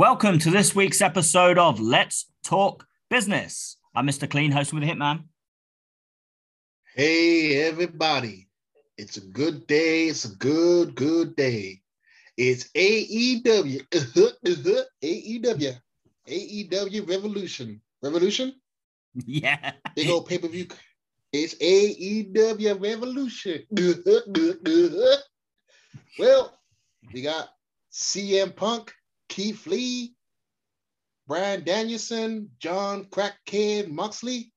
Welcome to this week's episode of Let's Talk Business. I'm Mr. Clean, hosting with Hitman. Hey, everybody. It's a good day. It's a good, good day. It's AEW. Uh-huh, uh-huh, AEW. AEW Revolution. Revolution? Yeah. Big old pay per view. It's AEW Revolution. Uh-huh. well, we got CM Punk, Keith Lee, Bryan Danielson, Jon Crackhead Moxley.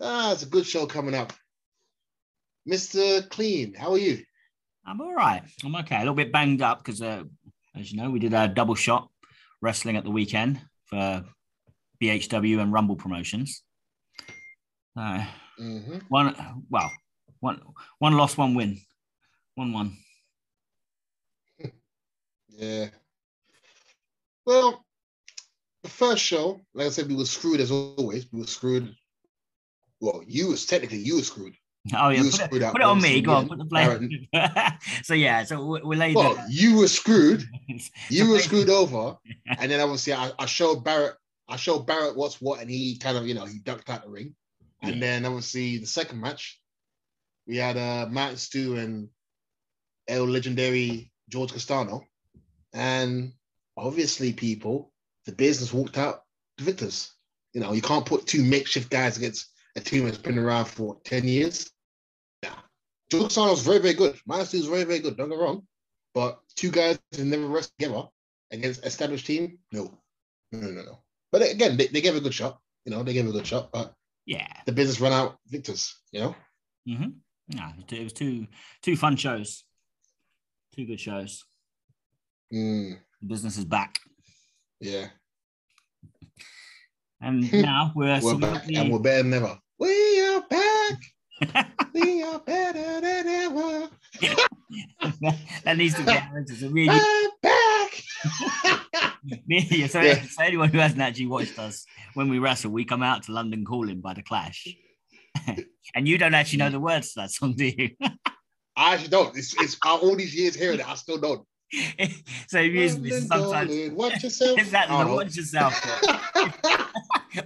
Ah, it's a good show coming up. Mr. Clean, how are you? I'm all right. I'm okay. A little bit banged up because, uh, as you know, we did a double shot wrestling at the weekend for BHW and Rumble promotions. Uh, Mm-hmm. one, well, one, one loss, one win, one one. Yeah. Well, the first show, like I said, we were screwed as always. We were screwed. Well, you was technically you were screwed. Oh yeah, put screwed it, put it on me. Go on, put the blame. so yeah, so we, we laid Well, you were screwed. You were screwed over, and then obviously I, I showed Barrett. I showed Barrett what's what, and he kind of you know he ducked out the ring. And then obviously the second match, we had uh, Matt Stu and El legendary George Castano, and obviously people, the business walked out the victors. You know, you can't put two makeshift guys against a team that's been around for ten years. Yeah, George Castano's very very good. Matt Stu's very very good. Don't get wrong, but two guys who never rest together against established team, no, no, no, no. no. But again, they, they gave a good shot. You know, they gave a good shot, but yeah. the business run out victors, you know? Mm-hmm. No, it was two- two fun shows, two good shows. Mm, business is back, yeah. and now we're, We're back and we're better than ever. We are back. we are better than ever. that needs to get it's a really I'm back. yeah, so, Yeah. so anyone who hasn't actually watched us when we wrestle, we come out to London Calling by the Clash, and you don't actually know the words to that song, do you? I actually don't. It's, it's all these years hearing it. I still don't. so usually London sometimes calling, watch yourself. exactly I watch yourself.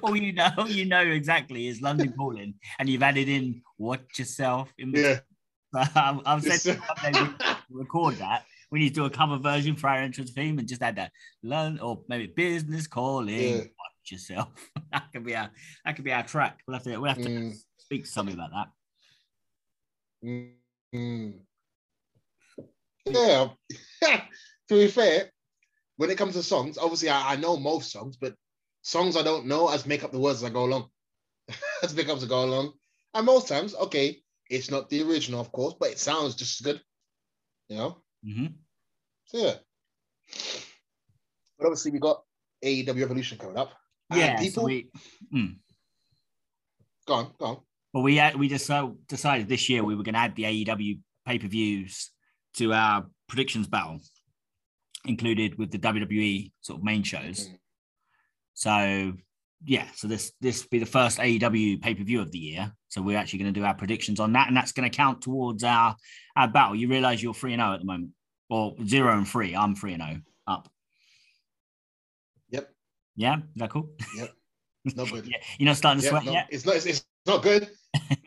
all you know, all you know exactly is London Calling, and you've added in "watch yourself." In yeah. I'm, I'm It's- saying someday record that. We need to do a cover version for our entrance theme and just add that learn or maybe business calling. Yeah. Watch yourself. that could be our that could be our track. We'll have to we'll have to Mm. speak to somebody about that. Mm. Yeah. to be fair, when it comes to songs, obviously I, I know most songs, but songs I don't know, I just make up the words as I go along. as make up as I go along. And most times, okay, it's not the original, of course, but it sounds just as good. You know? hmm So yeah. But obviously we got AEW Revolution coming up. Yeah. people so we, mm. go on, go on. Well, we we just uh, decided this year we were going to add the AEW pay per views to our predictions battle, included with the WWE sort of main shows. Mhm. So yeah, so this this be the first AEW pay per view of the year. So we're actually going to do our predictions on that, and that's going to count towards our our battle. You realize you're three and zero at the moment, or zero and three. I'm three and zero up. Yep. Yeah, is that cool? Yep. No good. yeah, you're not starting to Yeah, sweat no, yet. it's not. It's, it's not good.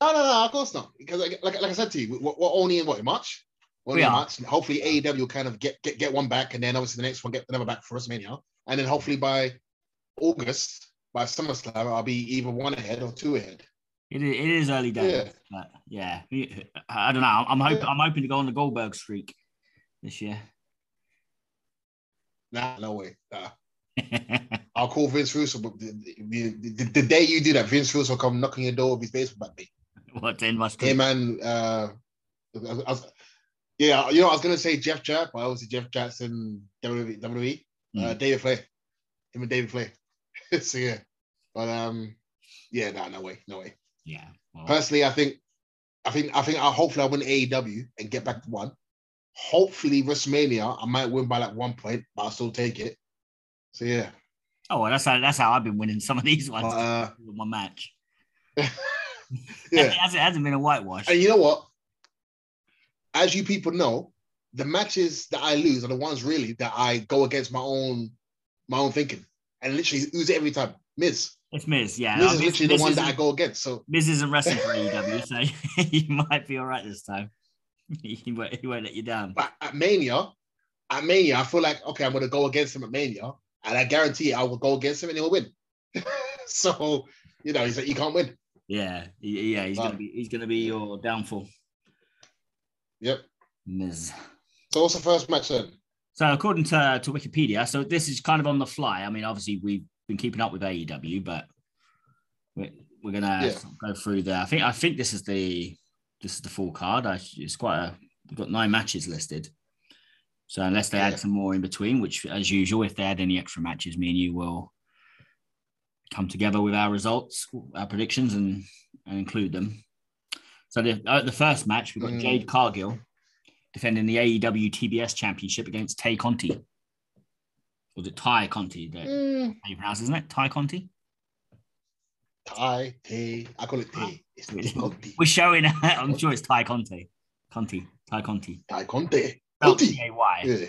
no, no, no. Of course not. Because like, like, like I said to you, we're, we're only in what in March. Only We in are. March. And hopefully AEW will kind of get, get get one back, and then obviously the next one get another back for WrestleMania, and then hopefully by August, by SummerSlam, I'll be either one ahead or two ahead. It is, it is early days, Yeah. but yeah, I don't know. I'm hoping I'm hoping to go on the Goldberg streak this year. Nah, no way. Nah. I'll call Vince Russo. But the, the, the, the day you do that, Vince Russo will come knocking your door with his baseball bat. Mate. what in my Hey streak? man, uh, I was- I was- yeah, you know, I was gonna say Jeff Jarrett, but obviously Jeff Jackson, WWE, WWE uh, Mm. David Flair, him and David Flair. so yeah, but um, yeah, no, no way, no way. Yeah. Well, Personally, I think, I think, I think, I hopefully I win AEW and get back to one. Hopefully WrestleMania, I might win by like one point, but I'll still take it. So yeah, oh, well, that's how that's how I've been winning some of these ones uh, my match. yeah. it, hasn't, it hasn't been a whitewash. And you know what? As you people know, the matches that I lose are the ones really that I go against my own my own thinking, and literally lose it every time. Miz. It's Miz, yeah. Miz is Miz- literally Miz the one that I go against. So Miz isn't wrestling for AEW, so you might be all right this time. he, won't, he won't let you down. but at Mania, at Mania, I feel like okay, I'm gonna go against him at Mania, and I guarantee I will go against him and he'll win. so you know, he's like, you can't win. Yeah, yeah, he's gonna be he's gonna be your downfall, Yep. Miz. So what's the first match then? So according to, to Wikipedia, so this is kind of on the fly. I mean, obviously we've been keeping up with AEW, but we're, we're gonna Yeah. go through there. I think I think this is the this is the full card. I, it's quite a we've got nine matches listed. So unless they Yeah. add some more in between, which as usual, if they add any extra matches, me and you will come together with our results, our predictions, and, and include them. So the, uh, the first match we've got Mm. Jade Cargill defending the AEW TBS Championship against Tay Conti. Was it Ty Conti? That Mm, how you pronounce, it, isn't it? Ty Conti. Thai, Tay. I call it Tay. It's, it's Conti. We're showing. I'm sure it's Ty Conti. Conti. Ty Conti. Thai Conte. Spelled Conti. T-A-Y. Yeah.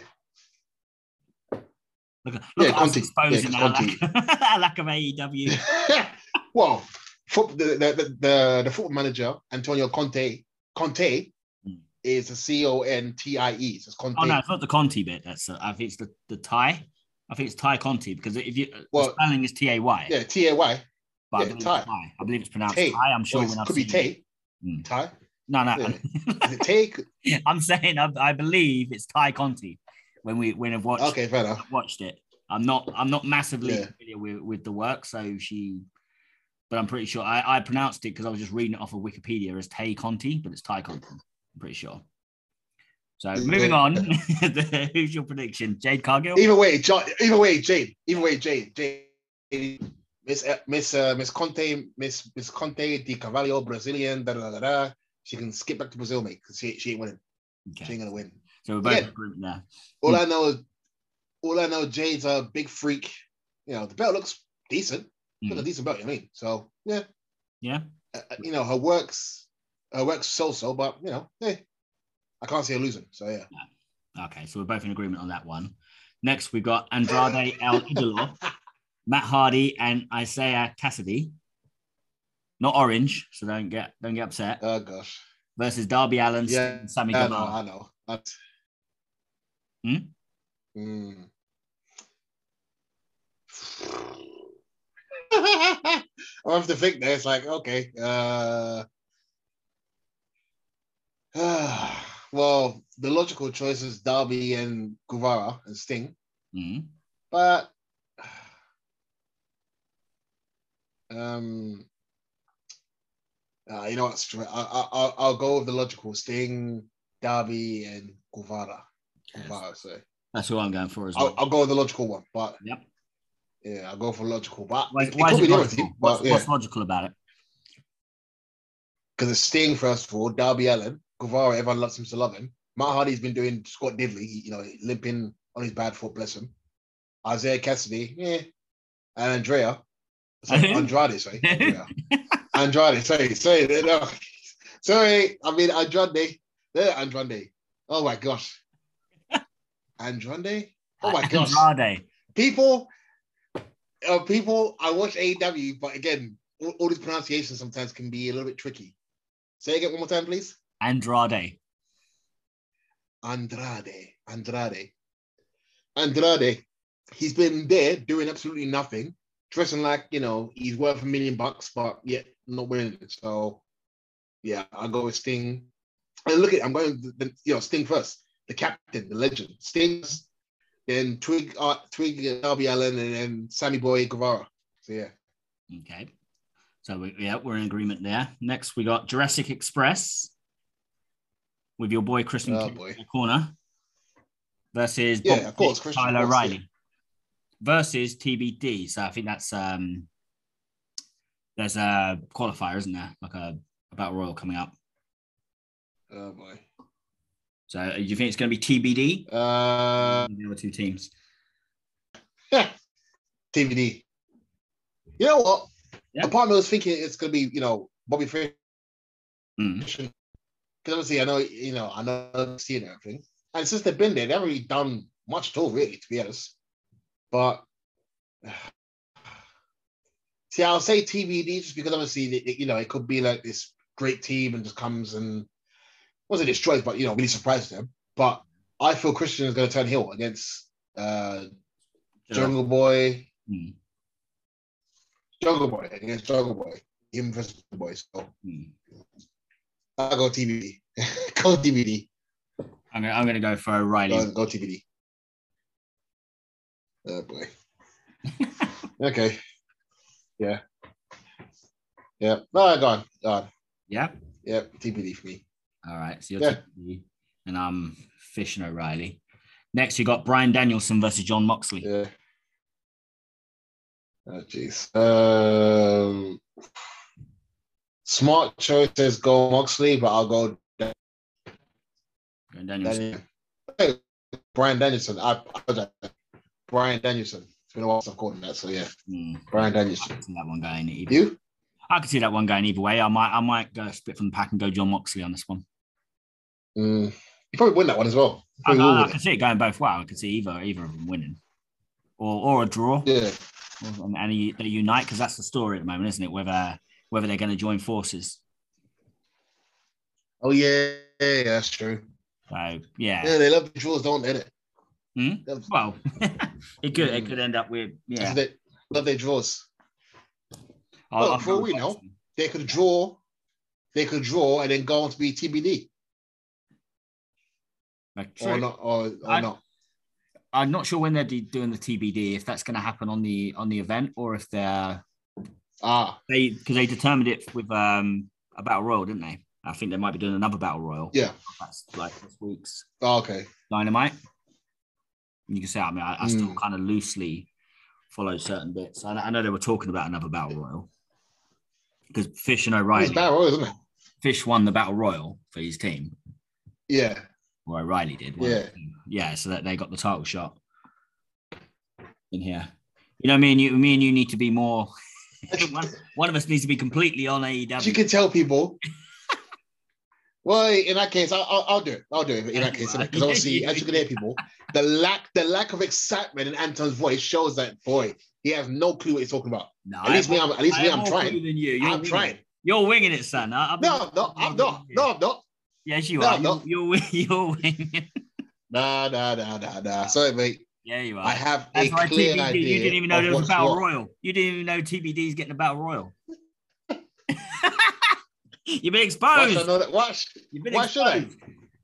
Look, at- Yeah, look at us exposing Yeah, our, lack, our lack of AEW. well, foot, the, the, the, the, football manager, Antonio Conte, Conte Mm. is a C O N T I E. So it's Conte. Oh no, it's not the Conti bit. That's uh, I think it's the the Ty. I think it's Ty Conti because if you Well, the spelling is T A Y. Yeah, T A Y. but I believe Ty. I believe it's pronounced Tay. Ty. I'm sure Well, when it I've could be. Tay. Mm. Ty. No, no. Yeah. Is it Tay? I'm saying I, I believe it's Ty Conti when we when I've watched Okay, fair enough. watched it. I'm not I'm not massively Yeah. familiar with, with the work, so she but I'm pretty sure I, I pronounced it because I was just reading it off of Wikipedia as Tay Conti, but it's Ty Conti. I'm pretty sure. So moving on, who's your prediction? Jade Cargill? Either way, Jo- either way, Jade. Either way, Jade. Jade. Miss uh, Miss uh, Miss Conte, Miss Miss Conte di Cavallo, Brazilian. Da, da, da, da. She can skip back to Brazil, mate, because she, she ain't winning. She ain't gonna win. So we're both Yeah. in agreement there. All. I know is, all I know, Jade's a big freak. You know, the belt looks decent. Looks Hmm. a decent belt, you know I mean? So yeah, Yeah. uh, uh, you know, her works, her works so so, but you know, hey, I can't see her losing. So yeah. Okay, so we're both in agreement on that one. Next, we've got Andrade El Idolo, Matt Hardy, and Isiah Kassidy. Not orange, so don't get don't get upset. Oh gosh. Versus Darby Allin, Yeah, Sammy I know, I know. Hmm? Mm. I have to think there. It's like, okay. Uh, well, the logical choice is Darby and Guevara and Sting, Mhm. but um, uh, you know what? I, I, I'll, I'll go with the logical Sting, Darby, and Guevara. So That's who I'm going for as I'll, well. I'll go with the logical one, but Yep. yeah, I'll go for logical. But Why, it, it why could is it the logical? What's, yeah, what's logical about it? because it's Sting first of all, Darby Allin, Guevara, everyone loves him to love him. Matt Hardy's been doing Scott Diddley, you know, limping on his bad foot, bless him. Isiah Kassidy, yeah, and Andrea, sorry, Andrade, sorry, Andrea. Andrade, sorry, sorry, no, sorry. I mean Andrade, there, Andrade. Oh my gosh, Andrade. Oh my gosh. Andrade. people uh, people I watch AEW, but again, all, all these pronunciations sometimes can be a little bit tricky. Say it again one more time, please. Andrade. Andrade. Andrade. Andrade. He's been there doing absolutely nothing, dressing like you know he's worth a million bucks, but yet not winning it. So yeah, I'll go with Sting. And look at I'm going you know Sting first, the captain, the legend. Stings, then Twig, uh, Twig, Darby Allin, and then Sammy Boy Guevara. So yeah. Okay. So we, yeah, we're in agreement there. Next, we got Jurassic Express with your boy Christian Oh, boy. in the corner versus Yeah, Bob of course, Christian Tyler O'Reilly versus TBD. So I think that's um there's a qualifier, isn't there? Like a, a battle royal coming up. Oh boy. So uh, do you think it's going to be TBD? Uh, the other two teams. Yeah. TBD. You know what? Yeah. A part of me was thinking it's gonna be, you know, Bobby Fish. Mm. Because obviously I know, you know, I know seeing everything. And since they've been there, they haven't really done much at all, really, to be honest. But see, I'll say TBD just because obviously, you know, it could be like this great team and just comes and wasn't destroys, but you know, really surprised them. But I feel Christian is going to turn heel against uh, Jungle Boy. Hmm. Jungle Boy against Jungle Boy. Him versus the boy. So Hmm. I go TBD. go TBD. I'm gonna, I'm gonna go for O'Reilly. Go, go TBD. Oh boy. okay. Yeah. Yeah. No, go on. Go on. Yeah. Yeah. TBD for me. All right. So you're Yeah. And I'm Fish and O'Reilly. Next, you got Bryan Danielson versus Jon Moxley. Yeah. Oh jeez. Um, smart choices go Moxley, but I'll go Bryan Danielson. Daniel. Hey, Bryan Danielson. I, I Bryan Danielson. It's been a while since I've called him that, so yeah. Hmm. Bryan Danielson. that one going either. You? I could see that one going either way. I might, I might go split from the pack and go Jon Moxley on this one. Mm, you probably win that one as well. I, I, I can see it going both ways. I could see either, either of them winning, or or a draw. Yeah. and, and they unite because that's the story at the moment, isn't it? Whether whether they're going to join forces. Oh yeah, yeah, that's true. So yeah. Yeah, they love the draws, don't they? Hmm? Well, it could it Mm. could end up with yeah. They love their draws. I'll- Well, I'll for all we know, They could draw, they could draw and then go on to be TBD Like, or not, or, or I- not. I'm not sure when they're doing the TBD if that's going to happen on the on the event or if they're Ah, they because they determined it with um a battle royal, didn't they? I think they might be doing another battle royal. yeah. That's like this week's Oh, okay. dynamite. You can say, I mean, I, I still Mm. kind of loosely follow certain bits. I, I know they were talking about another battle royal because Fish and It's O'Reilly, Battle Royal, isn't it? Fish won the battle royal for his team, Yeah. Or O'Reilly did. Yeah. yeah. So that they got the title shot in here. You know, me and you, me and you need to be more. one, one of us needs to be completely on AEW. you can tell people. Well, in that case, I'll, I'll, I'll do it. I'll do it in that case, because obviously, as you can hear, people, the lack, the lack of excitement in Anton's voice shows that boy, he has no clue what he's talking about. no, At least me, I'm, at least me, I'm trying. you. You're I'm trying. It. You're winging it, son. I, No, no, I'm not. No, I'm not. Yes, you No, are. no. You're, you're, you're winging. Nah, nah, nah, nah, nah. Sorry, mate. Yeah, you are. I have That's a right, clear TBD. idea. You didn't even know there was a battle what. royal. You didn't even know TBD's getting a battle royal. You've been Why exposed. should I know that? Why, sh- You've been why should I? exposed.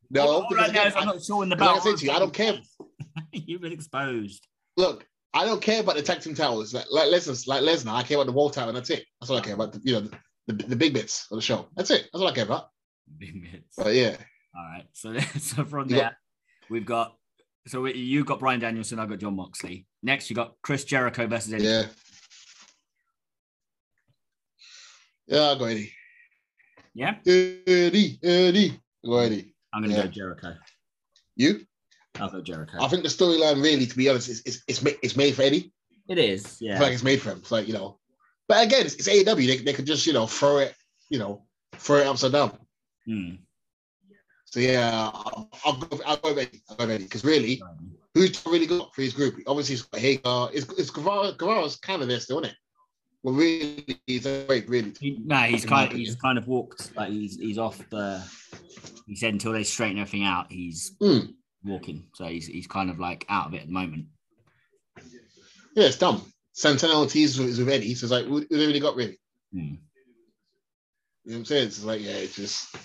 No, All- all now is I'm not sure in the like I you, I don't care. You've been exposed. look, I don't care about the tag team titles. Like, like Lesnar, like Lesnar, I care about the wall title, and that's it. That's all I care about. The, you know, the, the, big bits of the show. That's it. That's all I care about. Big. But yeah, All right. So, so from there, got- we've got. So you got Bryan Danielson. I got Jon Moxley. Next, you got Chris Jericho versus Eddie. yeah, yeah. I'll go Eddie. Yeah, Eddie, Eddie. Go Eddie. I'm gonna Yeah. go Jericho. You? I'll go Jericho. I think the storyline, really, to be honest, is it's it's, made, it's made for Eddie. It is. It's Yeah. like it's made for him. It's like you know. But again, it's, it's AEW. They, they could just you know throw it, you know, throw it upside down. Hmm. So yeah, I'll, I'll go. I'll go Eddie. I'll go Eddie because really, who's really got for his group? Obviously, it's got Hager. It's, it's Guevara. Guevara's kind of there still, isn't it? Well, really, he's a great, really. He, no, he's kind. opinion. He's kind of walked. Like he's he's off the. He said until they straighten everything out, he's Mm. walking. So he's he's kind of like out of it at the moment. Yeah, it's dumb. Santana Ortiz is with Eddie, so it's like, who, who they really got really? Hmm. You know what I'm saying? It's like, yeah, it's just,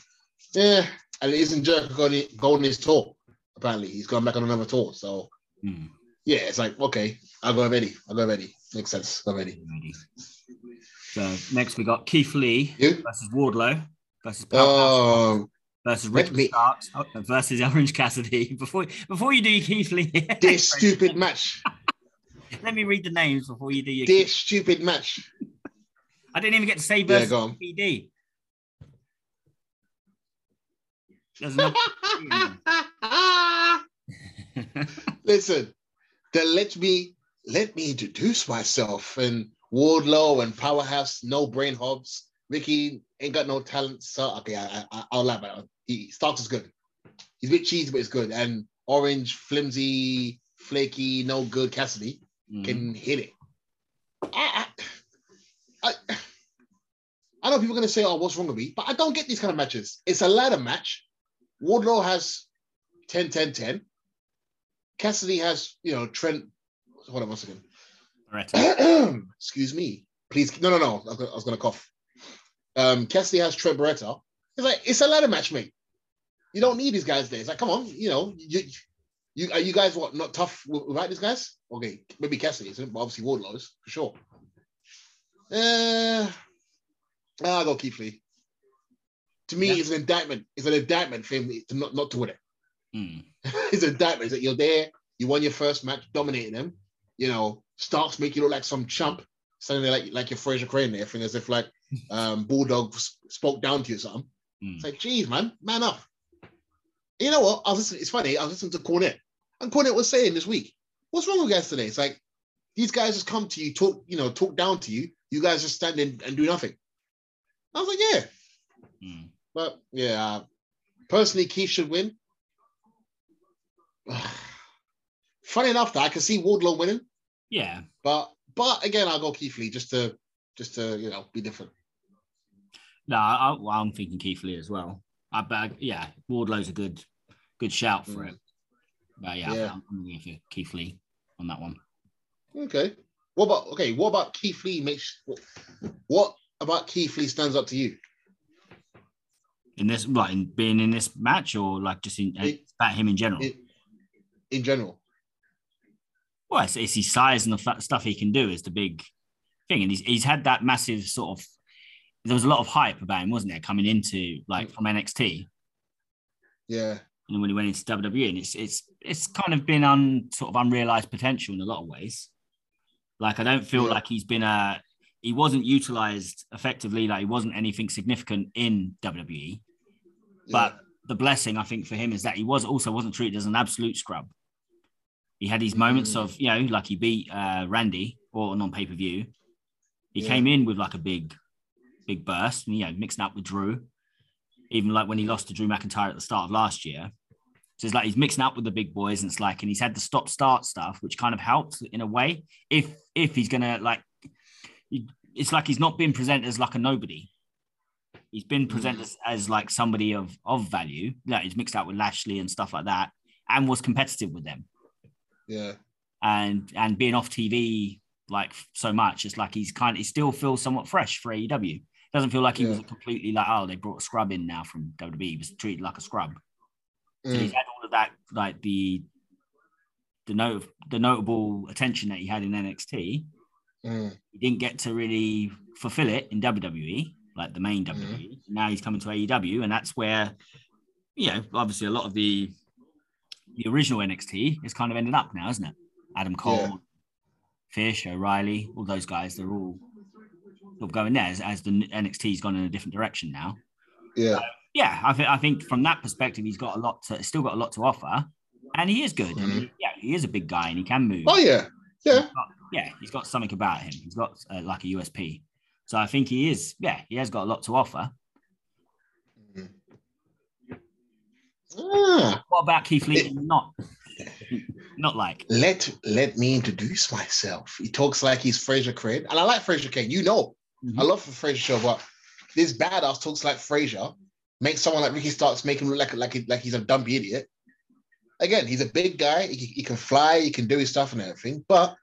yeah. And it isn't Jericho going, going his tour? Apparently, he's going back on another tour. So, Hmm. yeah, it's like, okay, I'll go with Eddie. I'll go with Eddie. Makes sense. Go with Eddie. Ready. So next we got Keith Lee You? versus Wardlow versus Powerhouse Um, versus me- Starks oh, versus Orange Cassidy. Before before you do your Keith Lee, this stupid match. let me read the names before you do your. This stupid match. I didn't even get to say Yeah, versus on. PD. There's no. Listen, then let me let me introduce myself and Wardlow and Powerhouse, no brain Hobbs. Ricky ain't got no talent, so okay, I, I, I'll laugh at him. He Starks is good. He's a bit cheesy, but it's good. And orange, flimsy, flaky, no good Cassidy Mhm. can hit it. I, I, I, I know people are going to say, oh, what's wrong with me? But I don't get these kind of matches. It's a ladder match. Wardlow has 10 10 10. Cassidy has, you know, Trent. Hold on one second. Beretta. Excuse me. Please. No, no, no. I was was gonna cough. Um, Cassidy has Trent Beretta. It's like, it's a ladder match, mate. You don't need these guys there. It's like, come on, you know, you, you are you guys what not tough wi- without these guys? Okay, maybe Cassidy isn't, but obviously Wardlow is for sure. Uh, I'll go Keith Lee. To me, Yeah. it's an indictment. It's an indictment for him to not, not to win it. Mm. it's an indictment. It's that you're there, you won your first match, dominating them. You know, Starks make you look like some chump, standing there like like your Frasier Crane there, as if like um Bulldog spoke down to you or something. Mm. It's like, geez, man, man up. You know what? I was listening, it's funny, I was listening to Cornette, and Cornette was saying this week, what's wrong with guys today? It's like these guys just come to you, talk, you know, talk down to you. You guys just stand in and do nothing. I was like, yeah. Mm. But yeah, uh, personally, Keith should win. Funny enough, that I can see Wardlow winning, Yeah. but but again, I'll go Keith Lee just to just to you know be different. No, I, I'm thinking Keith Lee as well. I bet, yeah, Wardlow's a good, good shout for Mm. it. But yeah, Yeah. I'm, I'm going for Keith Lee on that one. Okay. What about okay? What about Keith Lee makes what, what about Keith Lee stands up to you? In this, right in being in this match, or like just in It- about him in general. in, in general? well, it's, it's his size and the stuff he can do is the big thing, and he's he's had that massive sort of. There was a lot of hype about him, wasn't there, coming into like from NXT, Yeah. and when he went into WWE, and it's it's it's kind of been un sort of unrealized potential in a lot of ways. Like I don't feel Yeah. like he's been a he wasn't utilized effectively, like he wasn't anything significant in WWE. But the blessing I think for him is that he was also wasn't treated as an absolute scrub. He had these moments Mm. of you know, like he beat uh, Randy or on pay per view. He Yeah. came in with like a big, big burst, and you know, mixing up with Drew. Even like when he lost to Drew McIntyre at the start of last year. So it's like he's mixing up with the big boys, and it's like, and he's had the stop start stuff, which kind of helps in a way. If if he's gonna like, it's like he's not being presented as like a nobody. He's been presented as, as like somebody of of value. Like he's mixed up with Lashley and stuff like that, and was competitive with them yeah. and and being off TV like so much, it's like he's kind of he still feels somewhat fresh for AEW. Doesn't feel like he was completely like, oh, they brought a scrub in now from WWE. He was treated like a scrub. So Mm. he's had all of that, like the the note the notable attention that he had in NXT. Mm. He didn't get to really fulfill it in WWE, like the main WWE. Now he's coming to AEW, and that's where, you know, obviously a lot of the the original NXT is kind of ended up now, isn't it? Adam Cole, Yeah. Fish, O'Reilly, all those guys, they're all sort of going there as, as the NXT's gone in a different direction now. Yeah. Yeah, I think I think from that perspective, he's got a lot to still got a lot to offer, and he is good. I mean, yeah, he is a big guy and he can move. Oh yeah. Yeah. yeah, he's got something about him. He's got uh, like a USP. So I think he is. Yeah, he has got a lot to offer. Ah, What about Keith Lee? not, not like. let let me introduce myself. He talks like he's Frasier Crane, and I like Frasier Crane. You know, I love the Frasier show, but this badass talks like Frasier, makes someone like Ricky Starks make him look like like like he's a dumpy idiot. Again, he's a big guy. He, he can fly. He can do his stuff and everything. But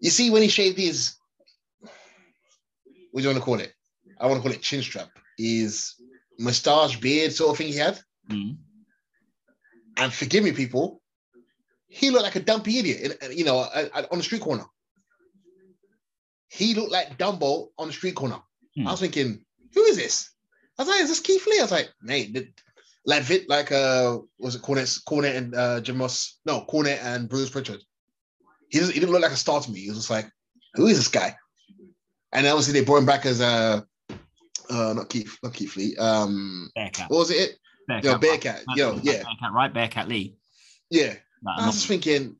you see, when he shaved his, what do you want to call it? I want to call it chin strap. His mustache, beard, sort of thing he had. Mhm. And forgive me, people, he looked like a dumpy idiot, you know, on the street corner. He looked like Dumbo on the street corner. Hmm. I was thinking, who is this? I was like, is this Keith Lee? I was like, mate, like like uh, was it Cornette, Cornette and uh, Jim Ross? No, Cornette and Bruce Pritchard. He, he didn't look like a star to me. He was just like, who is this guy? And obviously they brought him back as uh, uh, not Keith, not Keith Lee. Um, Bearcat. what was it? Bearcat. Yo, Bearcat. Yo, yeah, Bearcat, right? Bearcat Lee. yeah. Like, I was just thinking,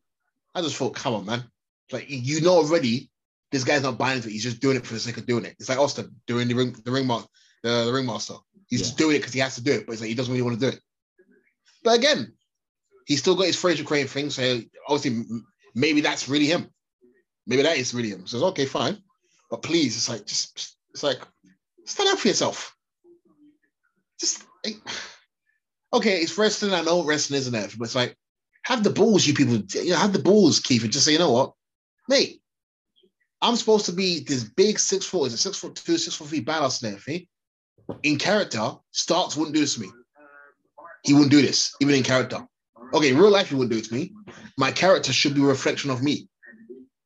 I just thought, come on, man. Like you know already, this guy's not buying into it. He's just doing it for the sake of doing it. It's like Austin doing the ring, the ring, ma- the, the ringmaster. He's just doing it because he has to do it, but it's like he doesn't really want to do it. But again, he's still got his Frasier Crane thing. So obviously, maybe that's really him. Maybe that is really him. So it's okay, fine. But please, it's like just it's like stand up for yourself. Just like, okay, it's wrestling. I know wrestling isn't it, but it's like have the balls, you people. You know, have the balls, Keith, and just say, you know what, mate. I'm supposed to be this big six foot, is it six foot two, six foot three badass and. In character, Starks wouldn't do this to me. He wouldn't do this, even in character. Okay, in real life, he wouldn't do it to me. My character should be a reflection of me.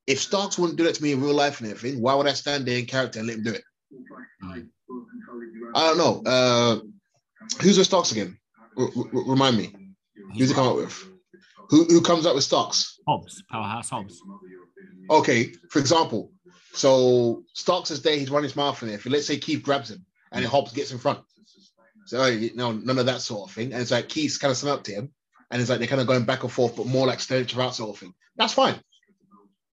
If Starks wouldn't do that to me in real life and everything, why would I stand there in character and let him do it? Mm. I don't know. Uh, who's with Starks again? R- r- remind me. Who's he come up with? Who who comes up with Starks? Hobbs, powerhouse Hobbs. Okay, for example, so Starks is there, he's running his mouth in there. If let's say Keith grabs him and Hobbs gets in front. So know, none of that sort of thing. And it's like Keith's kind of snuck up to him, and it's like they're kind of going back and forth, but more like staring each other out sort of thing. That's fine.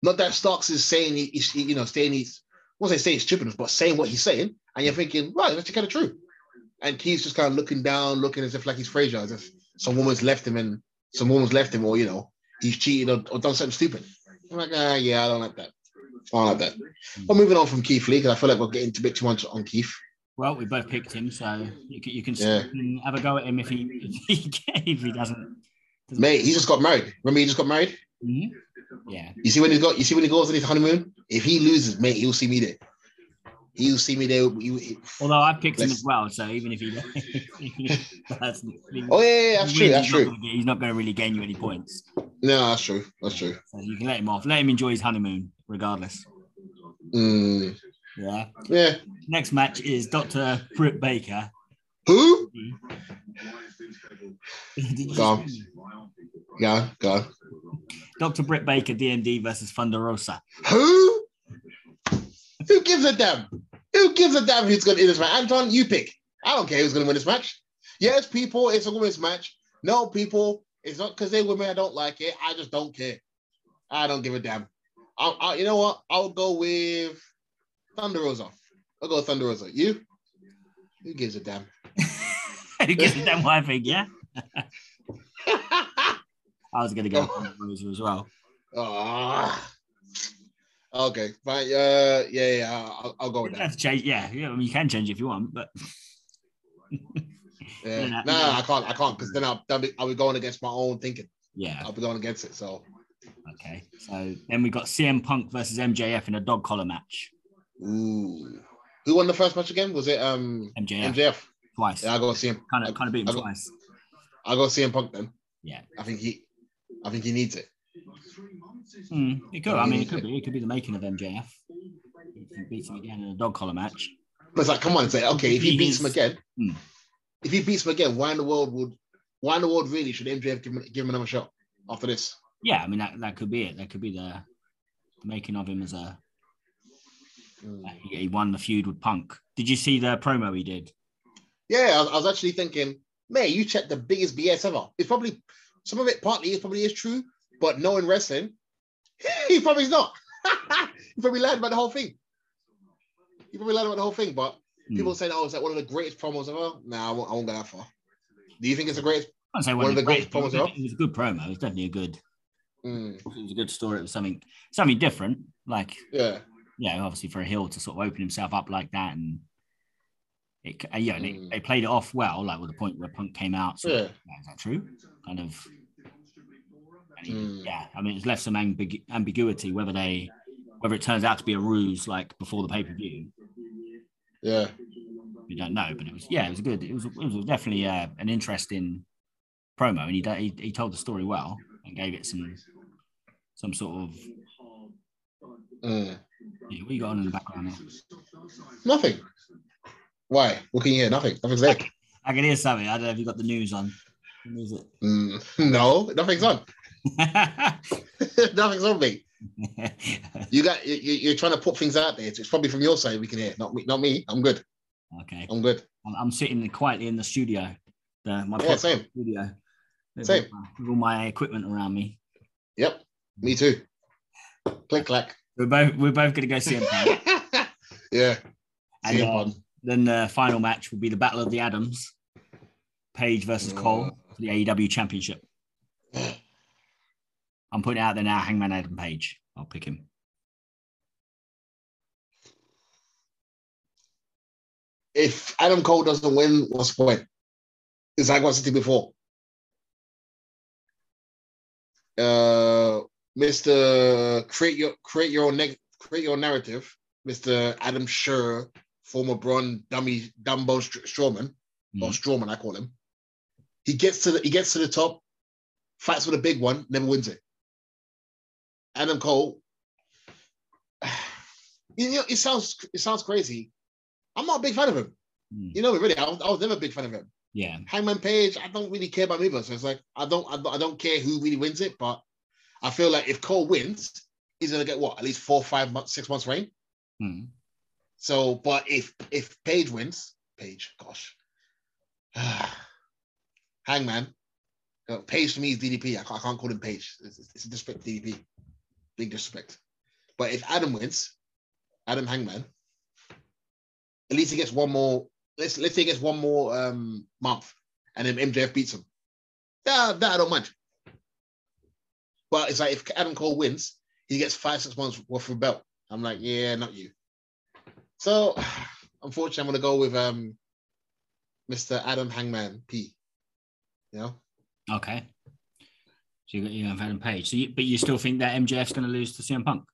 Not that Starks is saying he, he's you know, saying he's what they say he's stupid, but saying what he's saying, and you're thinking, right, that's kind of true. And Keith's just kind of looking down, looking as if like he's Frasier, as if some woman's left him and some woman's left him, or you know, he's cheated or, or done something stupid. I'm like, ah, yeah, I don't like that. I don't like that. But moving on from Keith Lee, because I feel like we're getting a bit too much on Keith. Well, we both picked him, so you can, you can, Yeah. have a go at him if he if he, if he doesn't. doesn't- Mate, he just got married. Remember, he just got married. Mhm. Yeah, You see when he got, you see when he goes on his honeymoon. If he loses, mate, he'll see me there. He'll see me there. He- he- although I picked him as well, so even if he, that's, oh yeah, yeah, that's true. That's he's true. get- he's not going to really gain you any points. No, that's true. That's true. So you can let him off. Let him enjoy his honeymoon, regardless. Mm, Yeah. yeah. Next match is Dr. Britt Baker. Who? Go Yeah, go. Dr. Britt Baker, DMD versus Thunder Rosa. Who? Who gives a damn? Who gives a damn who's going to win this match? Anton, you pick. I don't care who's going to win this match. Yes, people, it's a women's match. No, people, it's not because they're women. I don't like it. I just don't care. I don't give a damn. I'll, i you know what? I'll go with Thunder Rosa. I'll go with Thunder Rosa. You? Who gives a damn? Who gives a damn what I think, yeah? I was going to go with Thunder Rosa as well. Ah. okay, fine. Uh, yeah, yeah, I'll, I'll go with that. change, yeah, yeah. I mean, you can change if you want, but Yeah. No. I can't. I can't because then I'll, I'll, be, I'll be going against my own thinking. yeah. I'll be going against it. So, Okay. So then we got CM Punk versus MJF in a dog collar match. Ooh, who won the first match again? Was it um MJF, MJF? twice. Yeah, I go see him. kind of kind of beat him I go- twice. I go see him Punk then. Yeah. I think he, I think he needs it. Hmm, it could. I mean, it could be. It could be the making of MJF. If he beats him again in a dog collar match. But it's like, come on, it's like, okay, if he He beats him again, Hmm. if he beats him again, why in the world would, why in the world really should MJF give him, give him another shot after this? Yeah, I mean that, that could be it. That could be the, the making of him as a. Hmm. He, he won the feud with Punk. Did you see the promo he did? Yeah, I was, I was actually thinking, man, you checked the biggest BS ever. It's probably some of it partly it probably is true, but knowing wrestling, he probably's not. he probably lied about the whole thing. He probably lied about the whole thing, but Hmm. people saying, "Oh, it's like one of the greatest promos ever." Nah, I won't, I won't go that far. Do you think it's the greatest? I won't say One of the greatest promos ever. It was a good promo. It was definitely a good. Mm, It was a good story. It was something something different. Like yeah, yeah, obviously for a heel to sort of open himself up like that, and it, yeah, they, Mm. they played it off well, like with the point where Punk came out. So yeah. is that true? Kind of. he- Mm. Yeah, I mean, it's left some ambigu- ambiguity whether they, whether it turns out to be a ruse like before the pay per view. Yeah, We don't know, but it was yeah, it was good. It was it was definitely uh, an interesting promo, and he, he he told the story well and gave it some some sort of Mm. yeah, what you got on in the background. Nothing. Why? What can you hear? Nothing. Nothing's there. I can hear something. I don't know if you got the news on. Is Mm, no, nothing's on. nothing's on me. You got you, you're trying to put things out there. It's it's probably from your side. We can hear. Not me. Not me. I'm good. okay, I'm good. I'm, I'm sitting quietly in the studio, the my Yeah, same. studio. With Same. all my- With all my equipment around me. Yep. Me too. Click clack. We're both we're both gonna go see him. yeah. And uh, then the final match will be the Battle of the Adams. Page versus Cole. for the AEW championship. I'm putting it out there now. Hangman Adam Page. I'll pick him. If Adam Cole doesn't win, what's the point? It's like what I said before. Uh, Mr. Create your create your own create your narrative. Mr. Adam Scherr, former Braun dummy Dumbo Strowman mm. or Strowman, I call him. He gets to the he gets to the top, fights with a big one, never wins it. Adam Cole, you know, it sounds it sounds crazy. I'm not a big fan of him. Mm. You know, really, I was, I was never a big fan of him. Yeah, Hangman Page, I don't really care about either. So it's like I don't, I don't, I don't care who really wins it, but I feel like if Cole wins, he's gonna get what at least four, five months, six months reign. Mm. So, but if if Page wins, Page, gosh, Hangman, uh, Page to me is DDP. I can't, I can't call him Page. It's, it's a disrespect DDP, big disrespect. But if Adam wins, Adam Hangman, at least he gets one more. Let's let's say he gets one more um, month, and then MJF beats him. That, that I don't mind. But it's like if Adam Cole wins, he gets five six months worth of belt. I'm like, yeah, not you. So, unfortunately, I'm gonna go with um, Mr. Adam Hangman P. You know. Okay. So you got you have Adam Page. So, you, but you still think that MJF's going to lose to CM Punk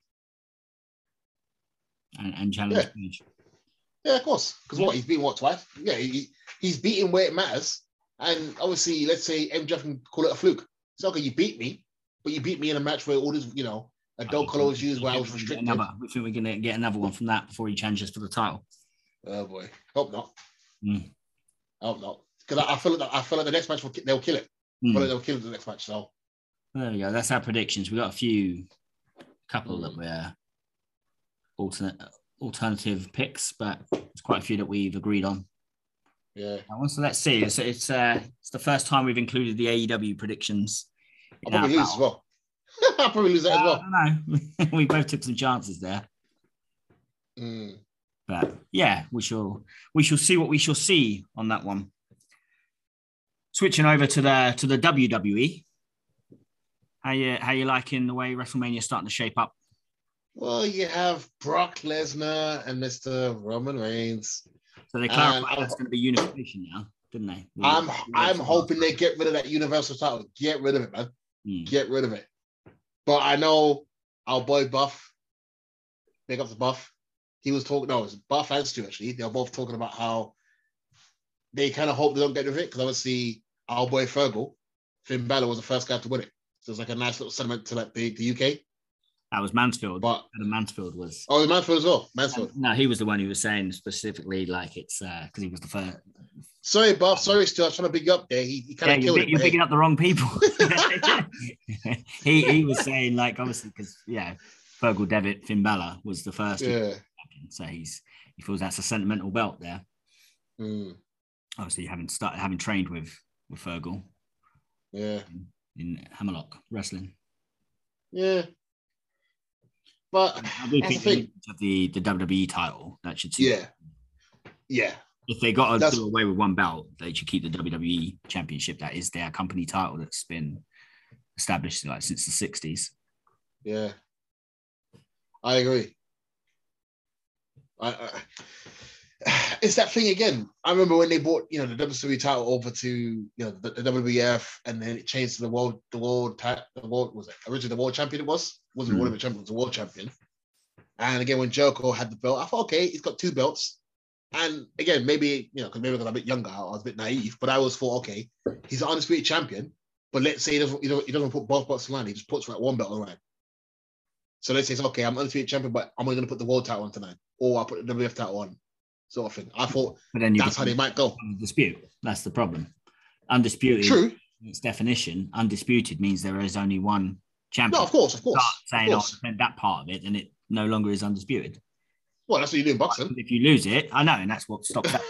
and, and challenge yeah. Page? Yeah, of course. Because what he's been what twice? Yeah, he, he's beaten where it matters. And obviously, let's say MJF can call it a fluke. It's okay, you beat me, but you beat me in a match where all this, you know, adult color was used where I was restricted. Another, we think we're going to get another one from that before he changes for the title. Oh boy, hope not. Mm. I hope not. Because I, I, feel like I feel like the next match will, they'll kill it. Mm. Well, they'll kill the next match. So there we go. That's our predictions. We got a few, couple that we're alternate alternative picks, but it's quite a few that we've agreed on. Yeah. So let's see. It's it's, uh, it's the first time we've included the AEW predictions. I'll probably lose as well. I'll probably lose that uh, as well. I know. we both took some chances there. Mm. But yeah, we shall we shall see what we shall see on that one. Switching over to the to the WWE. How you how you liking the way WrestleMania is starting to shape up? Well, you have Brock Lesnar and Mr. Roman Reigns. So they clarified that's going to be unification now, didn't they? I'm I'm hoping they get rid of that Universal title. Get rid of it, man. Mm. Get rid of it. But I know our boy Buff, make up the Buff. He was talking. No, it was Buff and Stu actually. They're both talking about how they kind of hope they don't get rid of it because obviously our boy Fergal, Finn Balor was the first guy to win it. So it's like a nice little sentiment to like the, the UK. That was Mansfield. But Adam Mansfield was. Oh, the Mansfield as well. Mansfield. No, he was the one who was saying specifically like it's because uh, he was the first. Sorry, Bob. Sorry, Stu. I was trying to big up there. He, he kind yeah, of killed you're, it. You're picking up the wrong people. he he was saying like obviously because yeah, Fergal Devitt Finn Balor was the first. Yeah. So he's he feels that's a sentimental belt there. Mm. Obviously, having started having trained with with Fergal. Yeah. In, in Hammerlock wrestling. Yeah. But I do think the, the, the WWE title that should see. Yeah. Yeah. If they got to do away with one belt, they should keep the WWE Championship. That is their company title that's been established like since the sixties. Yeah, I agree. I, I, it's that thing again. I remember when they bought you know the WWE title over to you know the, the WWF, and then it changed to the world the world the world was it originally the world champion it was wasn't mm. one of the champions, the world champion. And again, when Jericho had the belt, I thought, okay, he's got two belts. And again, maybe, you know, because maybe because I'm a bit younger, I was a bit naive, but I always thought, okay, he's an undisputed champion. But let's say he doesn't, he doesn't, he doesn't put both belts on line, he just puts like one belt on line. So let's say it's okay, I'm undisputed champion, but I'm only going to put the world title on tonight, or I put the WF title on, sort of thing. I thought but then that's how they might go. Dispute. That's the problem. Undisputed. True. Its definition, undisputed means there is only one champion. No, of course, of course. Start saying, of course. oh, that part of it, and it no longer is undisputed. Well, that's what you do in boxing. If you lose it, I know, and that's what stops that.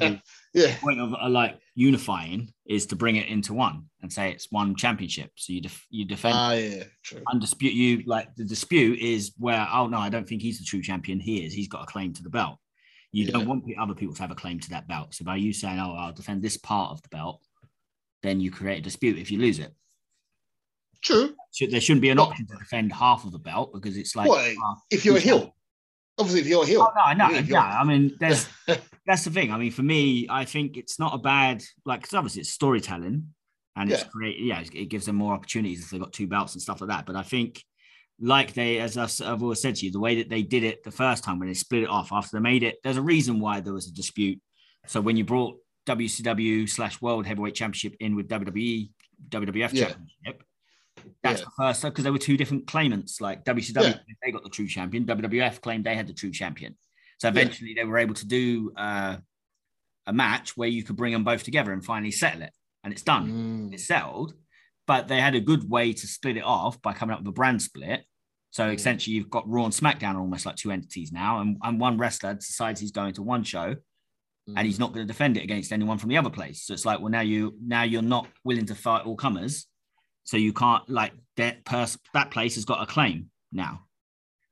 yeah. The point of uh, like unifying is to bring it into one and say it's one championship. So you def- you defend. Ah, yeah, true. Undispute you like the dispute is where oh no, I don't think he's the true champion. He is. He's got a claim to the belt. You yeah. don't want other people to have a claim to that belt. So by you saying, "Oh, I'll defend this part of the belt," then you create a dispute if you lose it. True. Should, there shouldn't be an option to defend half of the belt because it's like Well, uh, if you're a heel, obviously if you're here. Oh, no, I know. Yeah, if I mean, there's that's the thing. I mean, for me, I think it's not a bad like because obviously it's storytelling and it's Yeah. great. Yeah, it gives them more opportunities if they've got two belts and stuff like that. But I think, like they, as I've, I've always said to you, the way that they did it the first time when they split it off after they made it, there's a reason why there was a dispute. So when you brought WCW slash World Heavyweight Championship in with WWE WWF Yeah. Championship. That's Yeah. the first because there were two different claimants. Like WCW, Yeah. they got the true champion. WWF claimed they had the true champion. So Yeah. eventually they were able to do uh, a match where you could bring them both together and finally settle it. And it's done. Mm, It's settled. But they had a good way to split it off by coming up with a brand split. So Mm. essentially, you've got Raw and SmackDown are almost like two entities now. And, and one wrestler decides he's going to one show and he's not going to defend it against anyone from the other place. So it's like, well, now you now you're not willing to fight all comers, so you can't like that person that place has got a claim now.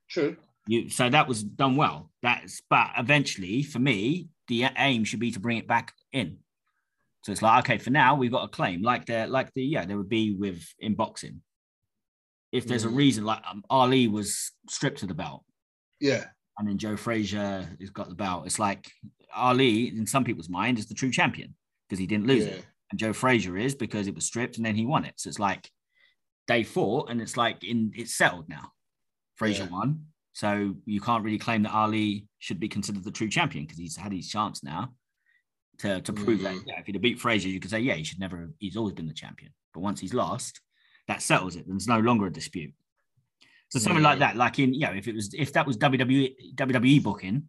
True. You so that was done well. That's but eventually for me the aim should be to bring it back in. So it's like okay, for now we've got a claim like the like the yeah there would be with in boxing. If there's a Mhm. reason like um, Ali was stripped of the belt Yeah. and then Joe Frazier has got the belt, it's like Ali in some people's mind is the true champion because he didn't lose yeah. it, and Joe Frazier is because it was stripped and then he won it. So it's like they fought and it's like in it's settled now. Frazier Yeah. won, so you can't really claim that Ali should be considered the true champion because he's had his chance now to to prove that. Mhm. Yeah, if he'd have beat Frazier, you could say yeah, he should never. He's always been the champion, but once he's lost, that settles it. There's no longer a dispute. So something like that, like in you know, if it was if that was WWE WWE booking,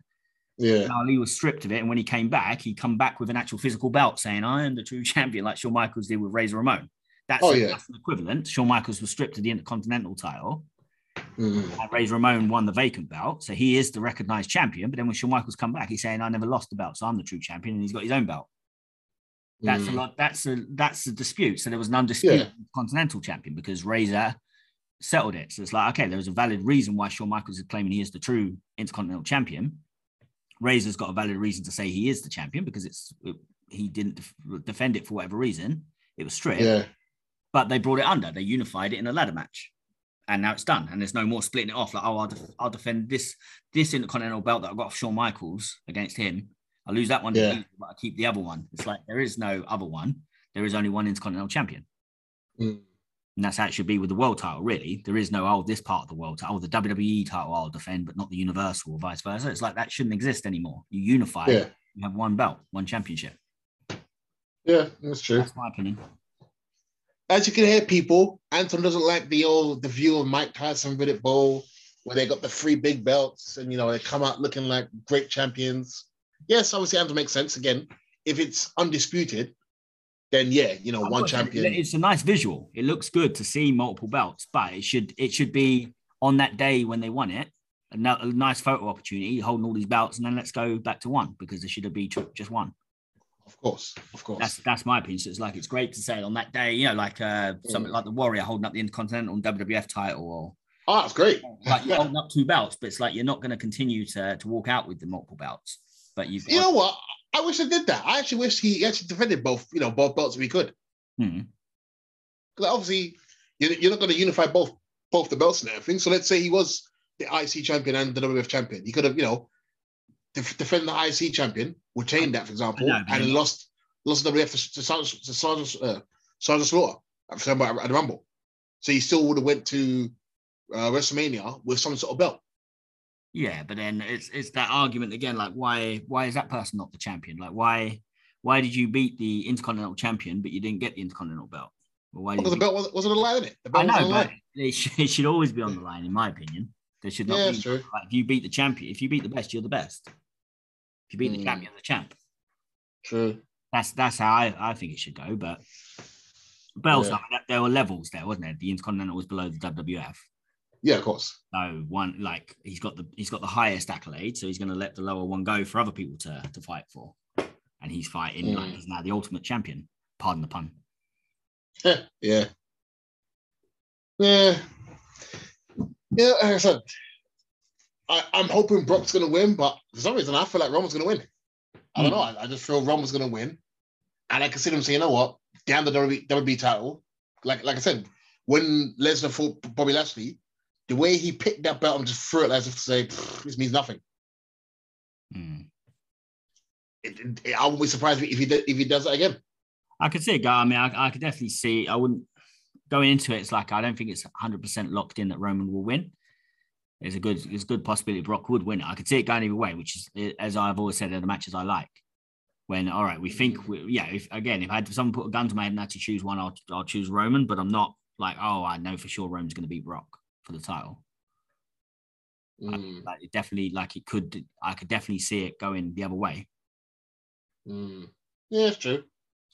Yeah. Ali was stripped of it, and when he came back, he come back with an actual physical belt, saying, "I am the true champion," like Shawn Michaels did with Razor Ramon. That's, Oh, a- yeah. that's an equivalent. Shawn Michaels was stripped of the Intercontinental title, Mm. and Razor Ramon won the vacant belt, so he is the recognized champion. But then when Shawn Michaels come back, he's saying, "I never lost the belt, so I'm the true champion," and he's got his own belt. That's a Mm. lot. That's a that's a dispute. So there was an undisputed Yeah. continental champion because Razor settled it. So it's like okay, there was a valid reason why Shawn Michaels is claiming he is the true intercontinental champion. Razor's got a valid reason to say he is the champion because it's it, he didn't def- defend it for whatever reason. It was stripped, Yeah. but they brought it under. They unified it in a ladder match, and now it's done. And there's no more splitting it off. Like oh, I'll, def- I'll defend this this intercontinental belt that I got off Shawn Michaels against him. I lose that one, Yeah. but I keep the other one. It's like there is no other one. There is only one intercontinental champion. Mm. And that's how it should be with the world title, really. There is no, oh, this part of the world title, oh, the WWE title I'll defend, but not the Universal or vice versa. It's like that shouldn't exist anymore. You unify, Yeah. you have one belt, one championship. Yeah. That's true. That's my opinion. As you can hear, people, Anton doesn't like the old the view of Mike Tyson Riddick Bowe, where they got the three big belts and you know they come out looking like great champions. Yes, obviously, Anton makes sense. Again, if it's undisputed, then yeah, you know, one champion. It's a nice visual. It looks good to see multiple belts, but it should it should be on that day when they won it. A, no- a nice photo opportunity, holding all these belts, and then let's go back to one because there should have been just one. Of course, of course. That's that's my opinion. So it's like it's great to say on that day, you know, like uh, something like the Warrior holding up the Intercontinental WWF title, or oh, that's great. like you're holding up two belts, but it's like you're not going to continue to to walk out with the multiple belts. But you've You know what? I wish I did that. I actually wish he actually defended both, you know, both belts if he could. Hmm. Because obviously, you're, not going to unify both both the belts and everything. So let's say he was the IC champion and the WWF champion. He could have, you know, def- defend the IC champion, retain that, for example, know, and lost lost lost WWF to, to Sergeant to Sergeant, uh, Sergeant Slaughter at, the- at the Rumble. So he still would have went to uh, WrestleMania with some sort of belt. Yeah, but then it's it's that argument again. Like, why why is that person not the champion? Like, why why did you beat the Intercontinental champion but you didn't get the Intercontinental belt? Well, why the you... belt wasn't, wasn't a line it. The I belt wasn't know, but it should, it should always be on the line, in my opinion. There should not Yeah, be. true. Like, if you beat the champion, if you beat the best, you're the best. If you beat the Hmm. champion, the champ. True. That's that's how I, I think it should go. But belts, Yeah. I mean, there were levels there, wasn't there? The Intercontinental was below the WWF. Yeah, of course. So one like he's got the he's got the highest accolade, so he's going to let the lower one go for other people to to fight for, and he's fighting like Mm. he's now the ultimate champion. Pardon the pun. Yeah, yeah, yeah. Yeah, like I said, I, I'm hoping Brock's going to win, but for some reason, I feel like Roman's going to win. I don't know. I, I just feel Roman's going to win. And I can see them saying, you know what? down the WWE, WWE title. Like like I said, when Lesnar fought Bobby Lashley, the way he picked that belt and just threw it as if to say, this means nothing. Mm. It, it, it, I wouldn't be surprised if he if he does that again. I could see it go. I mean, I, I could definitely see. I wouldn't going into it. It's like I don't think it's 100 percent locked in that Roman will win. There's a good, there's a good possibility Brock would win. I could see it going either way, which is as I've always said, are the matches I like. When all right, we think, we, yeah. If again, if I had someone put a gun to my head and had to choose one, I'll I'll choose Roman. But I'm not like, oh, I know for sure Roman's going to beat Brock for the title. Mm. Like it definitely, like it could, I could definitely see it going the other way. Mm. Yeah, it's true.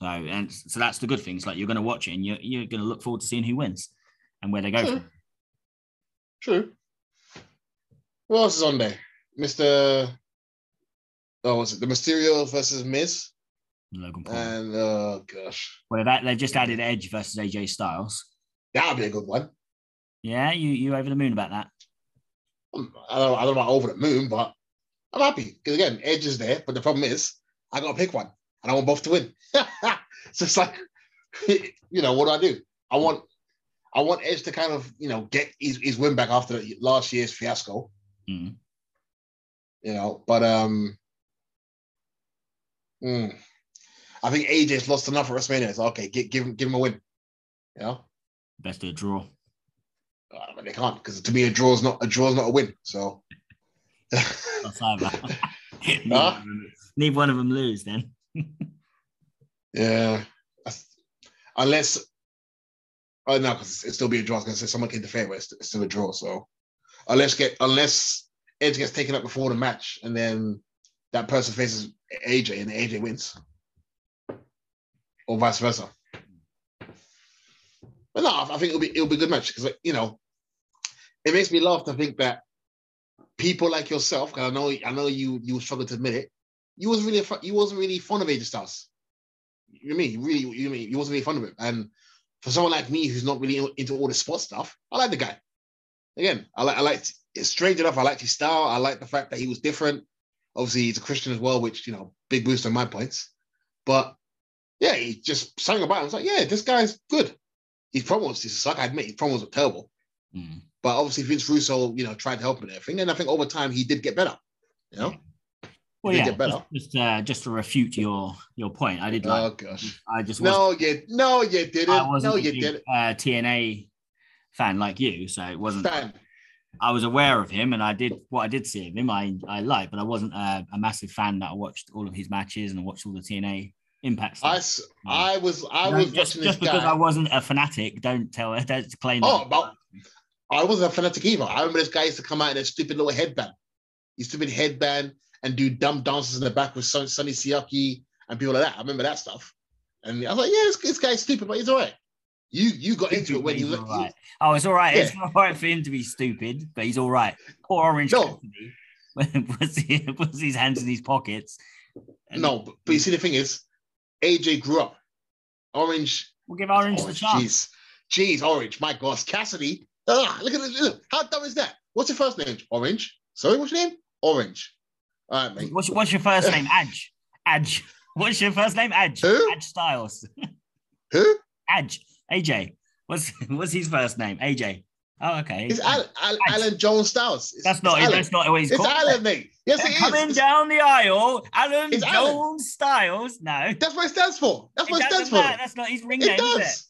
So and so that's the good thing. It's like you're going to watch it and you're you're going to look forward to seeing who wins and where they go. True. From. True. What else is on there, Mister? Oh, was it the Mysterio versus Miz? Logan Paul. And oh gosh, well, that they've just added Edge versus AJ Styles. that'll be a good one. Yeah, you you over the moon about that? Um, I don't, I don't know about over the moon, but I'm happy because again, Edge is there. But the problem is, I got to pick one, and I want both to win. so it's like, you know, what do I do? I want, I want Edge to kind of, you know, get his, his win back after last year's fiasco. Mm. You know, but um, mm, I think AJ's lost enough at WrestleMania. So okay, give, give him give him a win. You know, Best do a draw. Uh, mean, they can't because to me a draw is not a draw is not a win. So. Either. neither, Huh? one of them- one of them lose then. Yeah. Unless, oh no, because it'd still be a draw. I was gonna say someone can interfere, but it's, it's still a draw. So unless get unless Edge gets taken up before the match, and then that person faces AJ and AJ wins, or vice versa. But no, I I think it'll be it'll be a good match because like, you know, it makes me laugh to think that people like yourself, because I know I know you you struggle to admit it, you wasn't really you wasn't really fond of Styles. You know I mean? You really, you know I mean? You wasn't really fond of it. And for someone like me who's not really into all the sports stuff, I like the guy. Again, I like I liked it's strange enough, I liked his style. I like the fact that he was different. Obviously, he's a Christian as well, which you know, big boost on my points. But yeah, he just sang about it. I was like, yeah, this guy's good. His promos used to suck. I admit his promos were terrible. Mm. But obviously Vince Russo, you know, tried to help him and everything. And I think over time he did get better. You know? Well, Did yeah, get better. just just, uh, just to refute your your point, I did like. Oh gosh. I just wasn't, No, you no, you didn't. wasn't No, you big, didn't. uh, TNA fan like you, so it wasn't. Fan. I was aware of him, and I did what I did see of him. I I liked, but I wasn't a, a massive fan that I watched all of his matches and I watched all the TNA impacts. I, I was I was just, watching just because guy. I wasn't a fanatic, don't tell don't claim. Oh, that. about- I wasn't a fanatic either. I remember this guy used to come out in a stupid little headband. His stupid headband and do dumb dances in the back with Son- Sonny Siaki and people like that. I remember that stuff. And I was like, yeah, this, this guy's stupid, but he's all right. You you got into it when he was all right. Oh, it's all right. It's all right for him to be stupid, but he's all right. Poor Orange No. Puts, he- puts his hands in his pockets. No, but, but you see the thing is, AJ grew up. Orange We'll give Orange the oh, chance. Jeez, jeez, Orange. My gosh, Cassidy. Ah, look at this. Look, how dumb is that? What's your first name? Orange. Sorry, what's your name? Orange. All right, mate. What's, what's your first name? Adge. Adge. What's your first name? Adge. Who? Adge Styles. Who? Adge. AJ. What's what's his first name? AJ. Oh, okay. It's Al, Al, Alan Jones Styles. It's, that's not it's Alan. that's not what he's called. It's called. Alan, mate. Yes, it Coming is. down the aisle, Alan It's Jones Alan. Styles. No, That's what it stands for. That's it what it stands doesn't for. matter. That's not his ring It name, is it?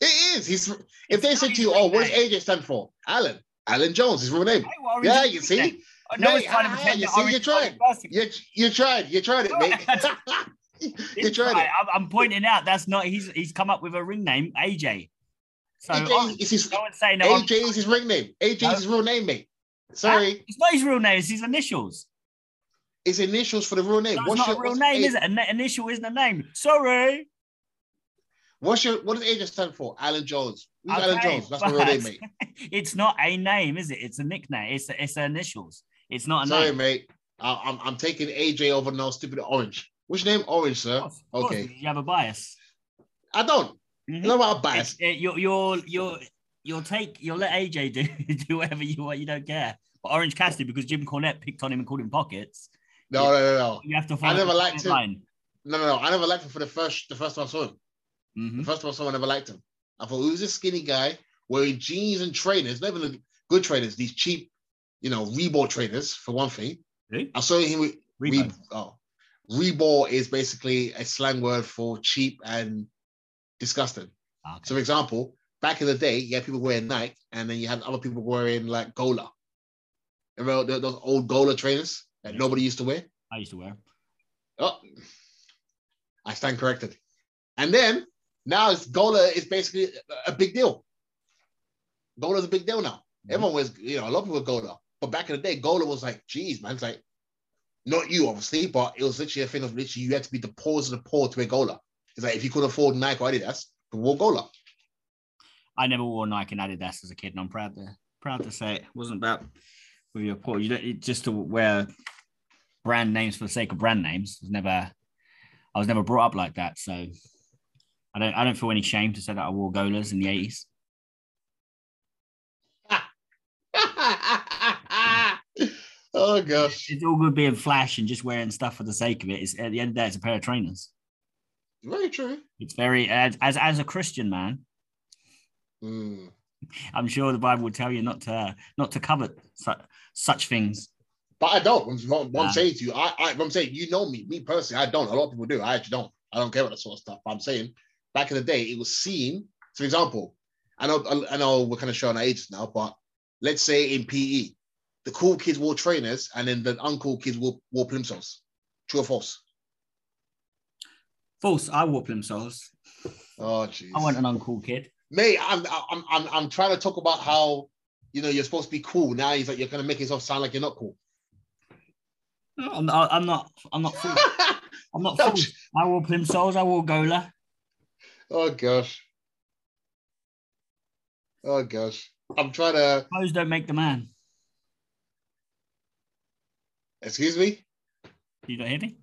It is. He's. If they say to you, "Oh, what does. AJ stand for?" Alan. Alan Jones. His real name. Hey, Yeah, you see. then? Oh, no Mate, trying ah, you see, you tried. his first name. You, you tried. You tried it, mate. you tried it. I'm, I'm pointing out that's not he's he's come up with a ring name, AJ. So AJ Orange- is his no no. AJ is his ring name. AJ No. is his real name, mate. Sorry, It's not his real name. It's his initials. His initials for the real name. It's what's not your a real what's name, A- is it? An initial isn't a name. Sorry. What's your what does AJ stand for? Alan Jones. Who's Alan Jones? That's my real name, mate. It's not a name, is it? It's a nickname. It's it's initials. It's not a Sorry, name. mate. I, I'm I'm taking AJ over no stupid orange. Which name? Orange, sir. Of course, Okay. You have a bias. I don't. Mhm. No about bias. It- it- you'll you'll you'll you'll take you'll let AJ do do whatever you want. You don't care. But Orange Cassidy, because Jim Cornette picked on him and called him pockets, No, no, no, no. you have to I never liked him. line. No, no, no. I never liked him for the first the first time I saw him. Mhm. First of all, someone never liked him. I thought who's this skinny guy wearing jeans and trainers, not even good trainers, these cheap, you know, Reebok trainers for one thing. I saw him with Reebok. Re- oh, Reebok is basically a slang word for cheap and disgusting. Ah, okay. So, for example, back in the day, you had people wearing Nike, and then you had other people wearing like Gola. Remember tho- those old Gola trainers that Yeah. nobody used to wear? I used to wear. Oh, I stand corrected. And then now it's Gola is basically a big deal. Gola is a big deal now. Mhm. Everyone was, you know, a lot of people Gola. But back in the day, Gola was like, geez, man, it's like, not you, obviously, but it was literally a thing of literally you had to be the poorest of the poor to wear Gola. It's like if you could afford Nike or Adidas, you wore Gola. I never wore Nike and Adidas as a kid, and I'm proud to proud to say it, It wasn't about with your poor. You don't it, just to wear brand names for the sake of brand names. Was never. I was never brought up like that, so I don't. I don't feel any shame to say that I wore Golas in the eighties. oh gosh. It's all good being flash and just wearing stuff for the sake of it. It's at the end of the day, it's a pair of trainers. Very true. It's very as as, as a Christian man. Mm. I'm sure the Bible would tell you not to not to covet such, such things. But I don't. What, what I'm saying to you, I, I, I'm saying, you know me, me personally, I don't. A lot of people do. I actually don't. I don't care about that sort of stuff. But I'm saying, back in the day, it was seen. For example, I know, I know we're kind of showing our ages now, but let's say in PE, the cool kids wore trainers, and then the uncool kids wore, wore plimsolls. True or false? False. I wore plimsolls. Oh, jeez. I wasn't an uncool kid. Mate, I'm, I'm, I'm, I'm trying to talk about how you know you're supposed to be cool. Now he's like you're gonna make yourself sound like you're not cool. No, I'm not. I'm not. I'm not. I'm not. I wore plimsolls. I wore Gola. Oh gosh. Oh gosh. I'm trying to. Clothes don't make the man. Excuse me. You don't hear me?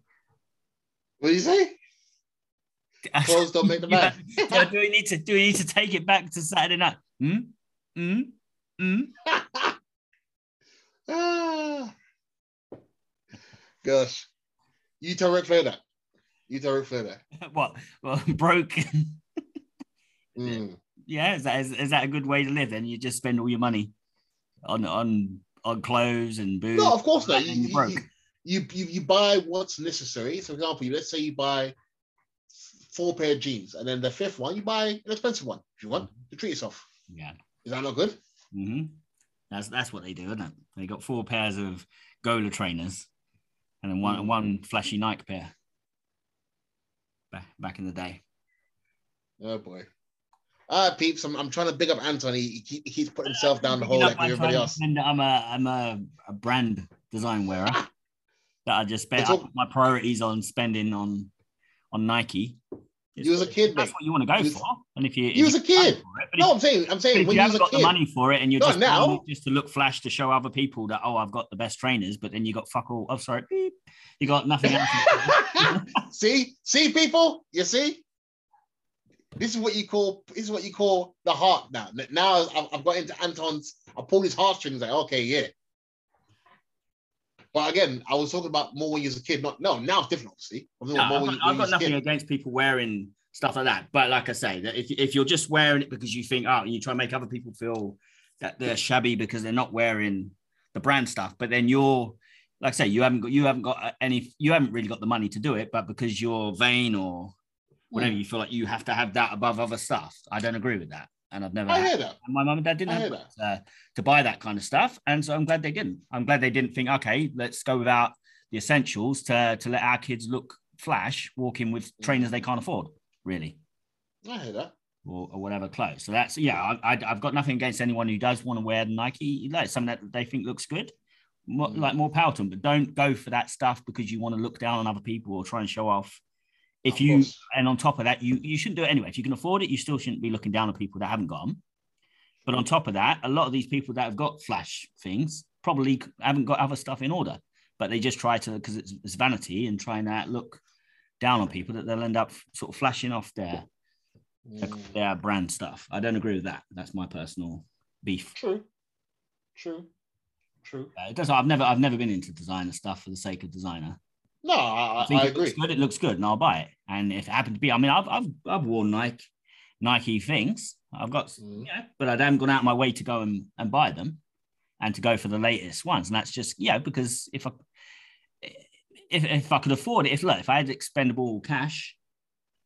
What do you say? Clothes don't make the man. Yeah, do we need to? Do we need to take it back to Saturday night? Hmm. Hmm. Hmm. ah. Gosh. You tell Ric Flair that. You Ric Flair that. What? Well, broke. Mm. yeah. Is that is, is that a good way to live? Then you just spend all your money on on on clothes and booze. No, of course not. You, you, you, you, you buy what's necessary. So, for example, let's say you buy four pair of jeans, and then the fifth one, you buy an expensive one if you want to treat yourself. Yeah. Is that not good? hmm That's that's what they do, isn't it? They got four pairs of Gola trainers, and then one Mm. one flashy Nike pair. Back back in the day. Oh boy. All right, peeps. I'm, I'm trying to big up Anthony. He, he keeps putting himself down the hole like everybody else. and I'm a I'm a, a brand design wearer that I just I all- my priorities on spending on on Nike. You was a kid, That's mate. what you want to go was- for. And if you if you was a got the money kid. it, No, if, I'm saying, I'm saying if when you you a got the money for it and you're Not just now. just to look flash to show other people that oh I've got the best trainers, but then you got fuck all. Oh sorry, beep. you got nothing else. see, see, people, you see. This is what you call. This is what you call the heart. Now, now I've, I've got into Anton's. I pulled his heartstrings. Like, okay, yeah. But again, I was talking about more when you was a kid. Not no. Now it's different. Obviously, No, I've got, you- I've got nothing kid. against people wearing stuff like that. But like I say, that if, if you're just wearing it because you think, oh, you try to make other people feel that they're shabby because they're not wearing the brand stuff, but then you're like I say, you haven't got you haven't got any you haven't really got the money to do it, but because you're vain or whatever, Hmm. you feel like you have to have that above other stuff. I don't agree with that. And I've never I had- hear that. and my mum and dad didn't I have hear uh, to buy that kind of stuff. And so I'm glad they didn't. I'm glad they didn't think, okay, let's go without the essentials to, to let our kids look flash, walking with trainers they can't afford, really, I hear that. or, or whatever clothes. So that's, yeah, I, I, I've got nothing against anyone who does want to wear Nike, like something that they think looks good. More, Mm. like more power to them, but don't go for that stuff because you want to look down on other people or try and show off. If you and on top of that, you you shouldn't do it anyway. If you can afford it, you still shouldn't be looking down on people that haven't got them. But on top of that, a lot of these people that have got flash things probably haven't got other stuff in order, but they just try to because it's, it's vanity and trying to look down on people that they'll end up sort of flashing off their their brand stuff. I don't agree with that. That's my personal beef. true. True. True. Uh, It does. I've never I've never been into designer stuff for the sake of designer. No, I, I think I it agree. looks good. It looks good, and I'll buy it. And if it happened to be, I mean, I've I've, I've worn Nike Nike things. I've got, Mm. yeah, but I haven't gone out of my way to go and, and buy them, and to go for the latest ones. And that's just yeah, because if I if, if I could afford it, if look, if I had expendable cash,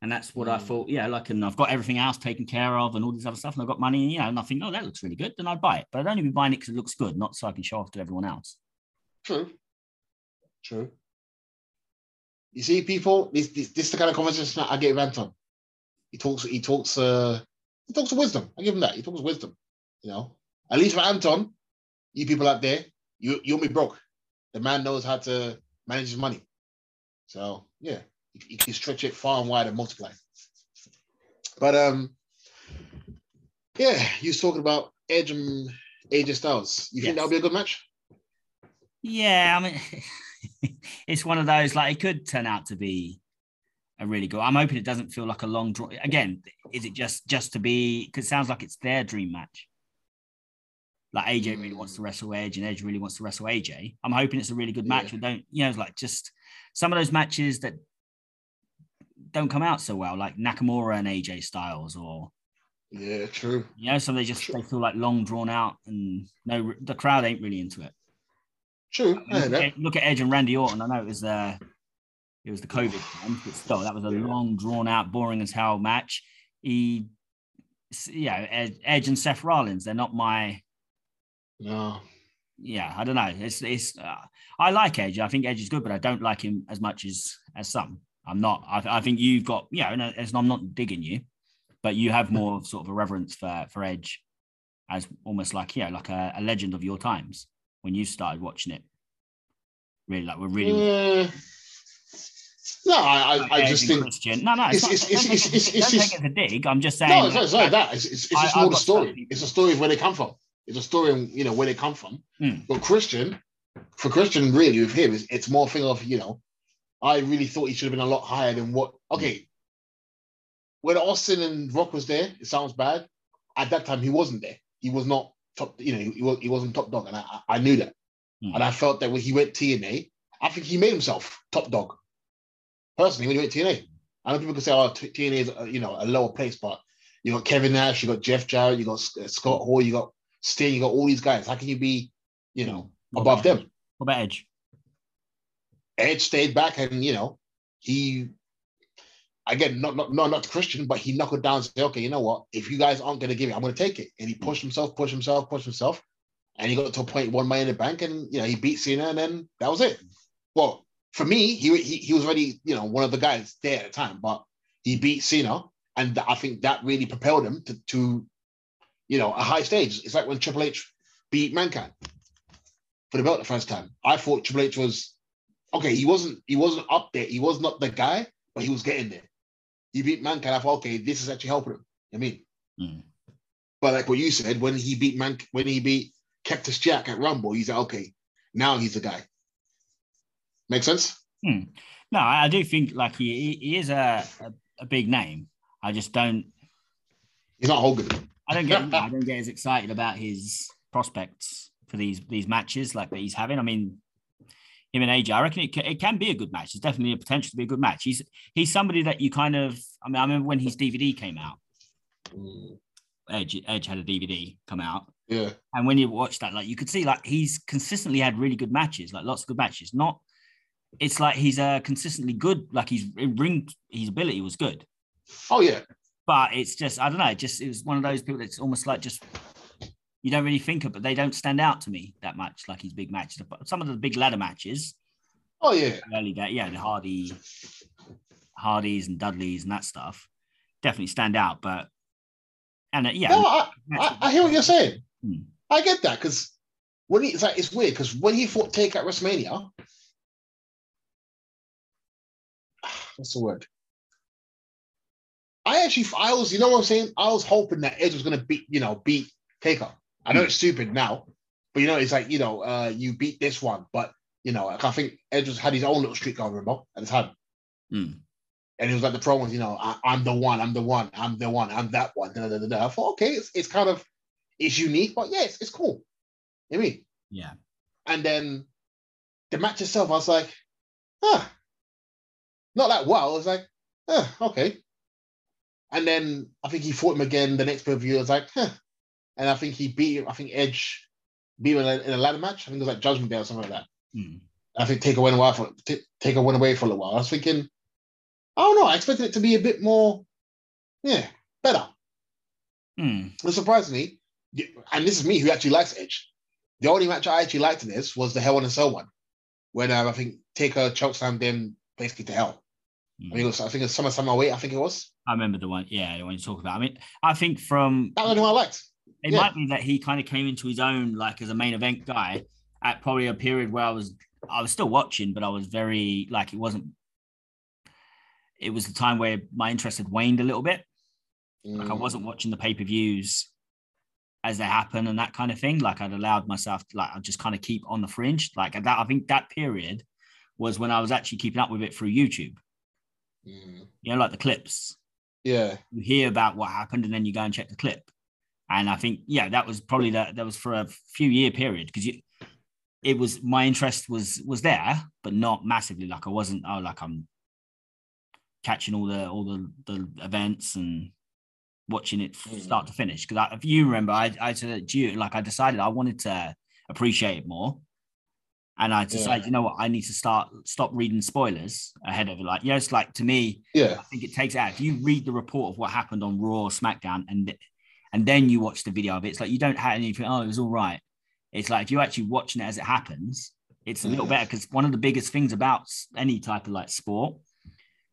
and that's what I Mm. thought, yeah, like, and I've got everything else taken care of, and all this other stuff, and I've got money, and, you know, and I think, oh, that looks really good, then I'd buy it. But I'd only be buying it because it looks good, not so I can show off to everyone else. True. True. You see, people, this, this this is the kind of conversation I get with Anton. He talks, he talks, uh, he talks wisdom. I give him that. He talks wisdom. You know, at least for Anton, you people out there, you you'll be broke. The man knows how to manage his money. So yeah, you, can stretch it far and wide and multiply. But um, yeah, you was talking about Edge and AJ Styles. You think that'll be a good match? Yeah, I mean, it's one of those like it could turn out to be a really good. I'm hoping it doesn't feel like a long draw. Again, is it just just to be? Because it sounds like it's their dream match. Like AJ hmm. really wants to wrestle Edge, and Edge really wants to wrestle AJ. I'm hoping it's a really good match. Yeah. But don't you know? It's like just some of those matches that don't come out so well, like Nakamura and AJ Styles, or Yeah, true. you know, some they just they feel like long drawn out, and no, the crowd ain't really into it. True. I Look at, look at Edge and Randy Orton. I know it was uh it was the COVID time, but still, that was a long, drawn out, boring as hell match. He, yeah, Ed- Edge and Seth Rollins. They're not my, No. yeah, I don't know. It's it's. Uh, I like Edge. I think Edge is good, but I don't like him as much as as some. I'm not. I, I think you've got, yeah, and as I'm not digging you, but you have more sort of a reverence for for Edge, as almost like yeah, like a, a legend of your times when you started watching it. Really, like we're really. Mm. No, I, I, I just think Christian. No, no, it's, it's- not, it's- don't it's- take it- it's- it's a dig. I'm just saying. no, it's not, it's not like, that. It's, it's, it's I- just more the story. It's a story of where they come from. It's a story, of, you know, where they come from. Hmm. But Christian, for Christian, really with him, it's, it's more thing of you know, I really thought he should have been a lot higher than what. Okay, when Austin and Rock was there, it sounds bad. At that time, he wasn't there. He was not top. You know, he, was, he wasn't top dog, and I, I knew that. Hmm. And I felt that when he went TNA, I think he made himself top dog. Personally, when he went TNA, I know people can say, "Oh, TNA is uh, you know a lower place," but you got Kevin Nash, you got Jeff Jarrett, you got uh, Scott Hall, you got Sting, you got all these guys. How can you be, you know, What above them? What about Edge? Edge stayed back, and you know, he again, not not not not Christian, but he knuckled down and said, "Okay, you know what? If you guys aren't going to give it, I'm going to take it." And he pushed himself, pushed himself, pushed himself, and he got to a point one money in the bank, and you know, he beat Cena, and then that was it. Well, for me, he he, he was already you know one of the guys there at the time, but he beat Cena, and I think that really propelled him to to you know a high stage. It's like when Triple H beat Mankind for the belt the first time. I thought Triple H was okay. He wasn't he wasn't up there. He was not the guy, but he was getting there. He beat Mankind. I thought, okay, this is actually helping him. I mean, Hmm. but like what you said, when he beat Man, when he beat Cactus Jack at Rumble, he's like, okay, now he's the guy. Make sense? Hmm. No, I do think like he he- he is a, a a big name. I just don't He's not Hogan. I don't get I don't get as excited about his prospects for these these matches like that he's having. I mean, him and AJ, I reckon it can, it can be a good match. There's definitely a potential to be a good match. He's he's somebody that you kind of. I mean, I remember when his DVD came out. Edge Edge had a DVD come out, Yeah. and when you watch that, like you could see, like he's consistently had really good matches, like lots of good matches. Not, it's like he's uh, consistently good. Like he's ring, his ability was good, Oh yeah. but it's just I don't know. It just it was one of those people that's almost like just you don't really think of, but they don't stand out to me that much. Like his big matches, but some of the big ladder matches, Oh yeah. early day, yeah, the Hardy, Hardys and Dudleys and that stuff, definitely stand out. But and uh, yeah, No, I, I, I hear what you're saying. Hmm. I get that because when he, it's like it's weird because when he fought Take at WrestleMania, what's the word? I actually, I was, you know what I'm saying? I was hoping that Edge was gonna beat, you know, beat Taker. I know it's stupid now, but you know, it's like you know, uh, you beat this one, but you know, like, I think Edge was, had his own little streak going, remember at the time. Hmm. And it was like the promos, you know, I, I'm the one, I'm the one, I'm the one, I'm that one. Da, da, da, da. I thought, okay, it's, it's kind of it's unique, but yeah, it's, it's cool. You know I mean? yeah, And then the match itself, I was like, huh, not that wow. I was like, eh, okay. And then I think he fought him again the next pay per view. I was like, huh. And I think he beat. I think Edge beat him in a, a ladder match. I think it was like Judgment Day or something like that. Hmm. I think Taker went away for t- Taker went away for a little while. I was thinking, I don't know. I expected it to be a bit more, yeah, better. It surprised me, and this is me who actually likes Edge. The only match I actually liked in this was the Hell in a Cell one, when um, I think Taker chokeslammed them basically to hell. I Hmm. mean, it was, I think it's Summer Summer Weight. I think it was. I remember the one. Yeah, the one you talk about. I mean, I think from That one I liked. It yeah. might be that he kind of came into his own like as a main event guy at probably a period where I was I was still watching, but I was very like it wasn't. It was the time where my interest had waned a little bit. Like I Mm. wasn't watching the pay per views as they happen and that kind of thing. Like I'd allowed myself to like I'd just kind of keep on the fringe. Like that, I think that period was when I was actually keeping up with it through YouTube. Mm. You know, like the clips. Yeah. You hear about what happened and then you go and check the clip. And I think, yeah, that was probably that. That was for a few year period because you, it was my interest was was there, but not massively. Like I wasn't. Oh, like I'm catching all the all the the events and watching it Mm. start to finish. Because if you remember, I I said you, like I decided I wanted to appreciate it more. And I decided, Yeah. you know what, I need to start stop reading spoilers ahead of it. Like, yeah, it's like to me, Yeah. I think it takes out. If you read the report of what happened on Raw or SmackDown and and then you watch the video of it, it's like you don't have anything. Oh, it was all right. It's like if you're actually watching it as it happens, it's a little Yeah. better because one of the biggest things about any type of like sport,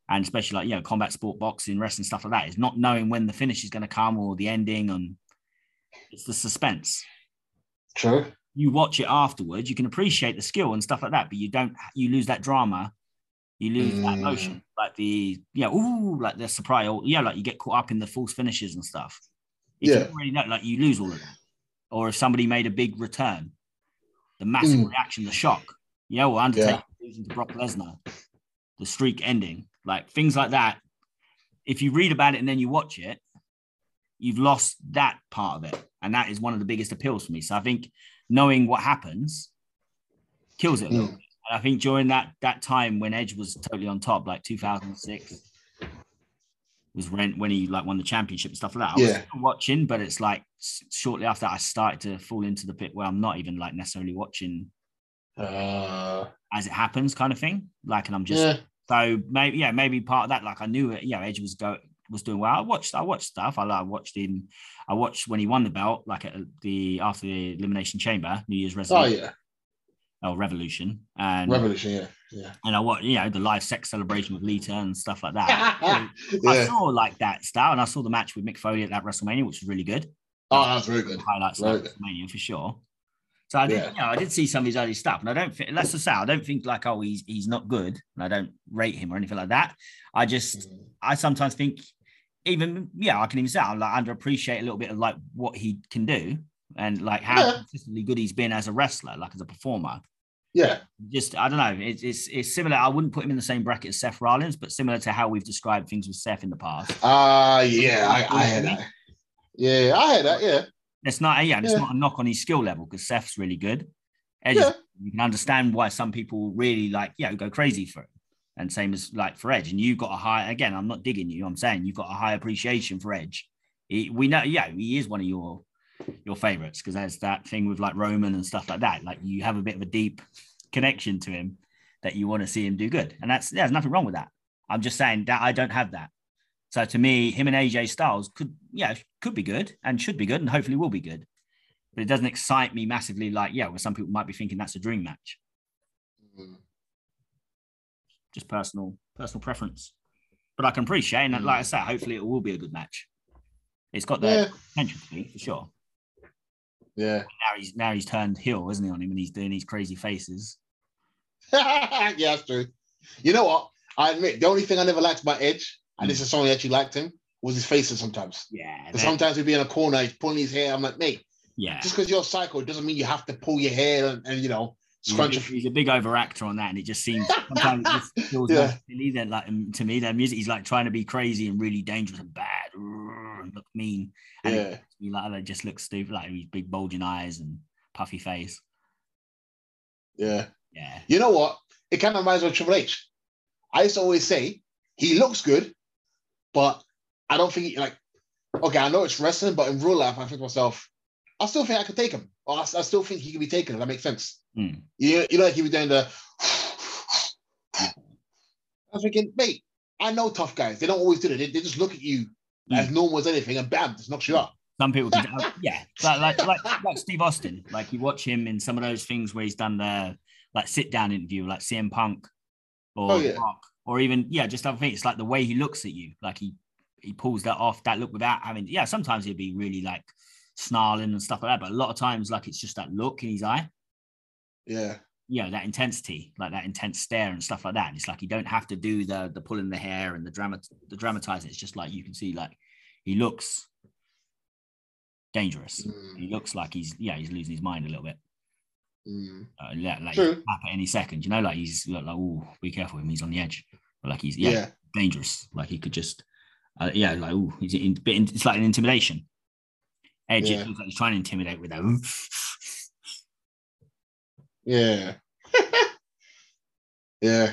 and especially like you know combat sport, boxing, wrestling, stuff like that, is not knowing when the finish is going to come or the ending, and it's the suspense. True. You watch it afterwards, you can appreciate the skill and stuff like that, but you don't. You lose that drama. You lose that Mm. emotion, like the yeah, ooh, like the surprise, or yeah, like you get caught up in the false finishes and stuff. If Yeah. you already know, like you lose all of that. Or if somebody made a big return, the massive Mm. reaction, the shock, you know, or Undertaker Yeah. losing to Brock Lesnar, the streak ending, like things like that. If you read about it and then you watch it, you've lost that part of it, and that is one of the biggest appeals for me. So I think knowing what happens kills it a little Mm. And I think during that that time when Edge was totally on top, like 2006, was when when he like won the championship and stuff like that. I was Yeah. still watching, but it's like shortly after that, I started to fall into the pit where I'm not even like necessarily watching Uh, as it happens, kind of thing. Like, and I'm just yeah. so maybe yeah, maybe part of that. Like I knew it. Yeah, Edge was go was doing well. I watched I watched stuff. I like watched him. I watched when he won the belt, like at the after the Elimination Chamber, New Year's resolution. Oh Resolution yeah. Or Revolution, and Revolution. Yeah. Yeah. and I watched you know the live sex celebration with Lita and stuff like that. I saw like that style, and I saw the match with Mick Foley at that WrestleMania, which was really good. Oh, that was very good. Highlights of Very that good. WrestleMania for sure. So I did, Yeah. you know, I did see some of his early stuff, and I don't think, let's say, I don't think like, oh, he's he's not good, and I don't rate him or anything like that. I just, Mm. I sometimes think, even yeah, I can even say I'm like underappreciate a little bit of like what he can do and like how Yeah. consistently good he's been as a wrestler, like as a performer. Yeah. Just I don't know, it's it's it's similar. I wouldn't put him in the same bracket as Seth Rollins, but similar to how we've described things with Seth in the past. Uh yeah, I, I had that. Yeah, I had that. Yeah. It's not, yeah, it's Yeah. not a knock on his skill level because Seth's really good. Edge, Yeah. you can understand why some people really like, yeah, go crazy for it. And same as like for Edge. And you've got a high, again, I'm not digging you, I'm saying you've got a high appreciation for Edge. He, we know, yeah, he is one of your your favorites because there's that thing with like Roman and stuff like that. Like you have a bit of a deep connection to him that you want to see him do good. And that's, there's nothing wrong with that. I'm just saying that I don't have that. So to me, him and AJ Styles could, yeah, could be good and should be good and hopefully will be good. But it doesn't excite me massively. Like, yeah, where some people might be thinking that's a dream match. Mm. Just personal, personal preference. But I can appreciate, and like I said, hopefully it will be a good match. It's got the Yeah. potential to be for sure. Yeah. Now he's now he's turned heel, isn't he, on him, and he's doing these crazy faces. yeah, that's true. You know what? I admit the only thing I never liked about Edge, and this hmm. is someone who actually liked him, was his faces sometimes. Yeah. sometimes he'd be in a corner, he's pulling his hair. I'm like, mate, yeah. just because you're psycho doesn't mean you have to pull your hair and, and you know, He's a, scrunch big, he's a big overactor on that, and it just seems sometimes it just feels Yeah. yeah. silly. Then, like to me, their music, he's like trying to be crazy and really dangerous and bad, and look mean, and Yeah. makes like that just looks stupid, like these big bulging eyes and puffy face. Yeah. Yeah, You know what? It kind of reminds me of Triple H. I used to always say he looks good, but I don't think he, like. Okay, I know it's wrestling, but in real life, I think to myself, I still think I could take him. Or I, I still think he could be taken. If that makes sense. Mm. You, you know, like he was doing the. I was thinking, mate, I know tough guys. They don't always do it. They, they just look at you as normal as anything, and bam, just knocks you up. Some people can, uh, yeah, like, like like like Steve Austin. Like you watch him in some of those things where he's done the like sit down interview, like CM Punk, or Oh, yeah. Rock, or even yeah, just other things. It's like the way he looks at you, like he he pulls that off, that look without having. Yeah, sometimes he'd be really like snarling and stuff like that, but a lot of times like it's just that look in his eye. Yeah, you know that intensity, like that intense stare and stuff like that. And it's like you don't have to do the the pulling the hair and the drama, the dramatizing. It's just like you can see, like he looks dangerous. Mm. He looks like he's yeah, he's losing his mind a little bit. Mm. Uh, yeah, like at any second, you know, like he's like, like oh, be careful him, he's on the edge. But like he's yeah, yeah, dangerous. Like he could just uh, yeah, like oh, he's in, it's like an intimidation. Edge, Yeah. it feels like he's trying to intimidate with that. Yeah, yeah.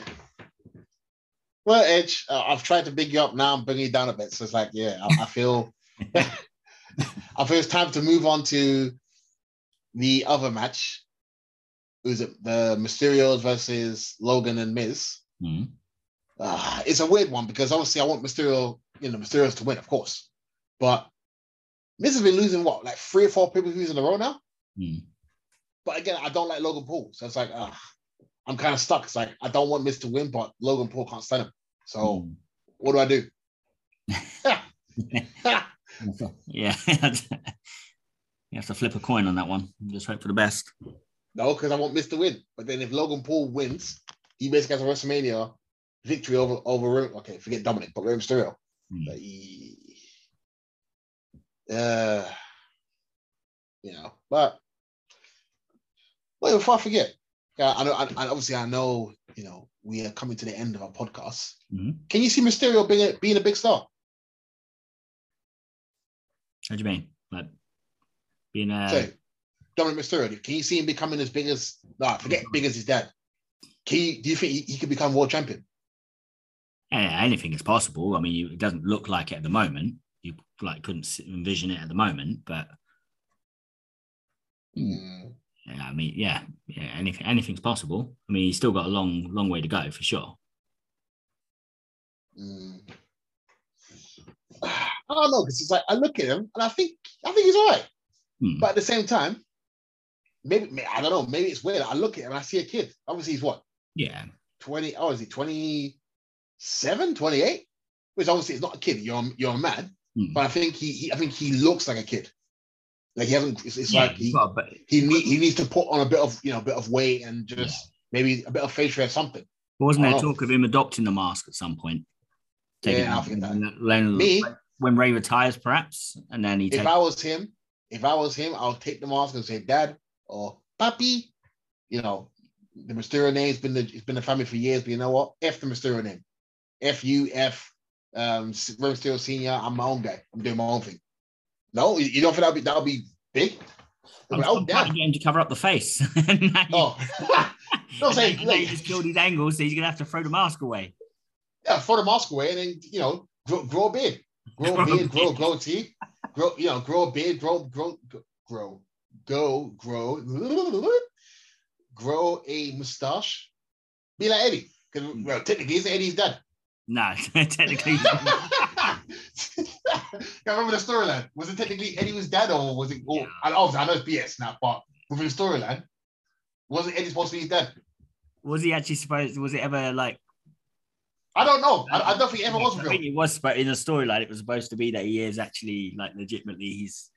Well, Edge, uh, I've tried to big you up. Now I'm bringing you down a bit. So it's like, yeah, I, I feel, I feel it's time to move on to the other match. Who's it? The Mysterios versus Logan and Miz. Hmm. Uh, it's a weird one because obviously I want Mysterio, you know, Mysterios to win, of course. But Miz has been losing what, like three or four per views in a row now. Hmm. But again, I don't like Logan Paul, so it's like, uh, I'm kind of stuck. It's like I don't want Miz to win, but Logan Paul can't stand him. So Hmm. what do I do? yeah. you have to flip a coin on that one. Just hope for the best. no, because I want Miz to win. But then if Logan Paul wins, he basically has a WrestleMania victory over over okay, forget Dominic, but Rey Mysterio. Hmm. But he, uh, you know, but well, before I forget, yeah, I know, I, obviously, I know, you know, we are coming to the end of our podcast. Mhm. Can you see Mysterio being a, being a big star? What do you mean? Like being a Say, Dominic Mysterio. Can you see him becoming as big as? Nah, forget big as his dad. Can you, do you think he, he could become world champion? yeah, anything is possible. I mean, you, it doesn't look like it at the moment. You like couldn't envision it at the moment, but Mm, yeah, I mean, yeah, yeah, anything, anything's possible. I mean, he's still got a long, long way to go for sure. mm. I don't know because it's like I look at him and I think I think he's all right. Hmm. But at the same time, maybe may- I don't know. Maybe it's weird. I look at him and I see a kid. Obviously, he's what Yeah, 20. Oh, is he 27, 28? Which obviously is not a kid. You're you're mad. Hmm. But I think he, he I think he looks like a kid. Like he hasn't. It's, it's yeah, like he, well, but he need he needs to put on a bit of you know a bit of weight and just maybe a bit of facial hair something. wasn't there talk of him adopting the mask at some point? Take it Yeah, I think that. Me, when Rey retires, perhaps, and then he if. I was him, if I was him, I'll take the mask and say dad or papi. You know, the Mysterio name's been the it's been the family for years, but you know what? F the Mysterio name. F U F um Rey Mysterio Senior. I'm my own guy. I'm doing my own thing. No, you don't think that'll be that'll be big? I'm, oh I'm to get him to cover up the face. Oh, don't and say now you like, just killed his angle, so he's gonna have to throw the mask away. yeah, throw the mask away and then you know grow, grow a beard, grow a Grow beard, grow a beard. grow you know grow a beard, grow grow grow go grow grow a mustache, be like Eddie. Because well, technically, it's Eddie's dad. No, technically, I remember the storyline. Was it technically Eddie was dad, or was it? Or, Yeah. and obviously, I know it's BS now, but within the storyline, wasn't Eddie supposed to be his dad? was he actually supposed? Was it ever like? I don't know. I, I don't think it ever was I think it was, but in the storyline, it was supposed to be that he is actually like legitimately he's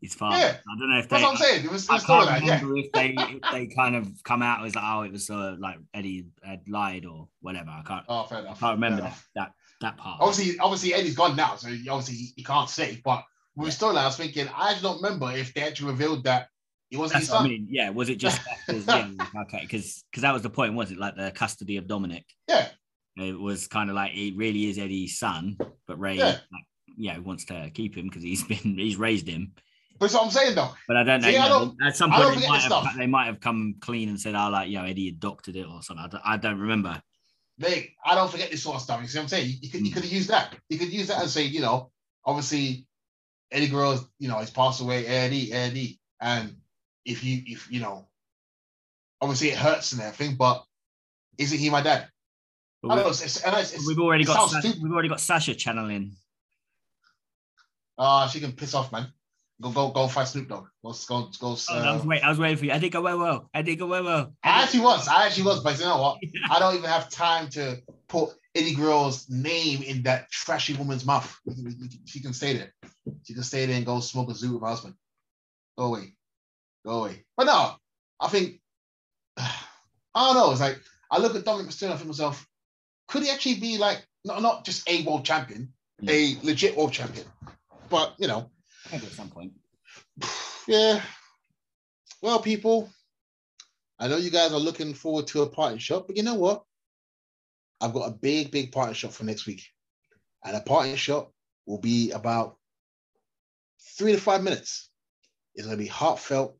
his father. Yeah. I don't know if That's they. what I'm saying. It was the I can't storyline. Yeah. remember if they if they kind of come out as like, oh, it was uh, like Eddie had lied or whatever. I can't. Oh, fair I can't remember that, that that part. Obviously, obviously Eddie's gone now, so he- obviously he, he can't say. But with the storyline, I was thinking, I just don't remember if they actually revealed that he wasn't That's his what I son. mean. Yeah, was it just yeah, okay? Because because that was the point, was it? Like the custody of Dominic. Yeah, It was kind of like it really is Eddie's son, but Rey, Yeah. like, yeah, wants to keep him because he's been he's raised him. but that's what I'm saying though. But I don't know. See, I don't- at some point, they might, have, they might have come clean and said, "Oh, like you know, Eddie adopted it or something." I don't, I don't remember. Like, I don't forget this sort of stuff. You see what I'm saying? You could, you could have used that. You could use that and say, you know, obviously Eddie Guerrero, you know, he's passed away, Eddie, Eddie. And if you, if you know, obviously it hurts and everything, but isn't he my dad? But I we- don't know, it's, it's, and it's, it's, we've already got sounds we've already got Sasha channeling. Ah, she can piss off, man. Go, go, go fight Snoop Dogg. Go, go, go. Oh, I was Uh, wait, I was waiting for you. I think I went well. I think I went well. I actually was. I actually was, but you know what? I don't even have time to put Eddie Guerrero's name in that trashy woman's mouth. She can stay there. She can stay there and go smoke a zoo with her husband. Go away. Go away. But no, I think, I don't know. It's like, I look at Dominik Mysterio and I think to myself, could he actually be like, not, not just a world champion, a legit world champion? But, you know, Maybe at some point. yeah. Well, people, I know you guys are looking forward to a party shot, but you know what? I've got a big, big party shot for next week. And a party shot will be about three to five minutes. It's going to be heartfelt.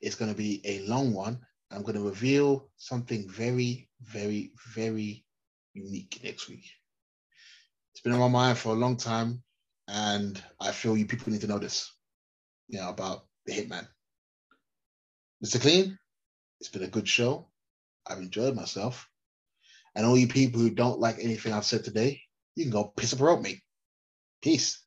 It's going to be a long one. I'm going to reveal something very, very, very unique next week. It's been on my mind for a long time. And I feel you people need to know this, you know, about the Hitman. Mr. Clean, it's been a good show. I've enjoyed myself. And all you people who don't like anything I've said today, you can go piss up a rope, mate. Peace.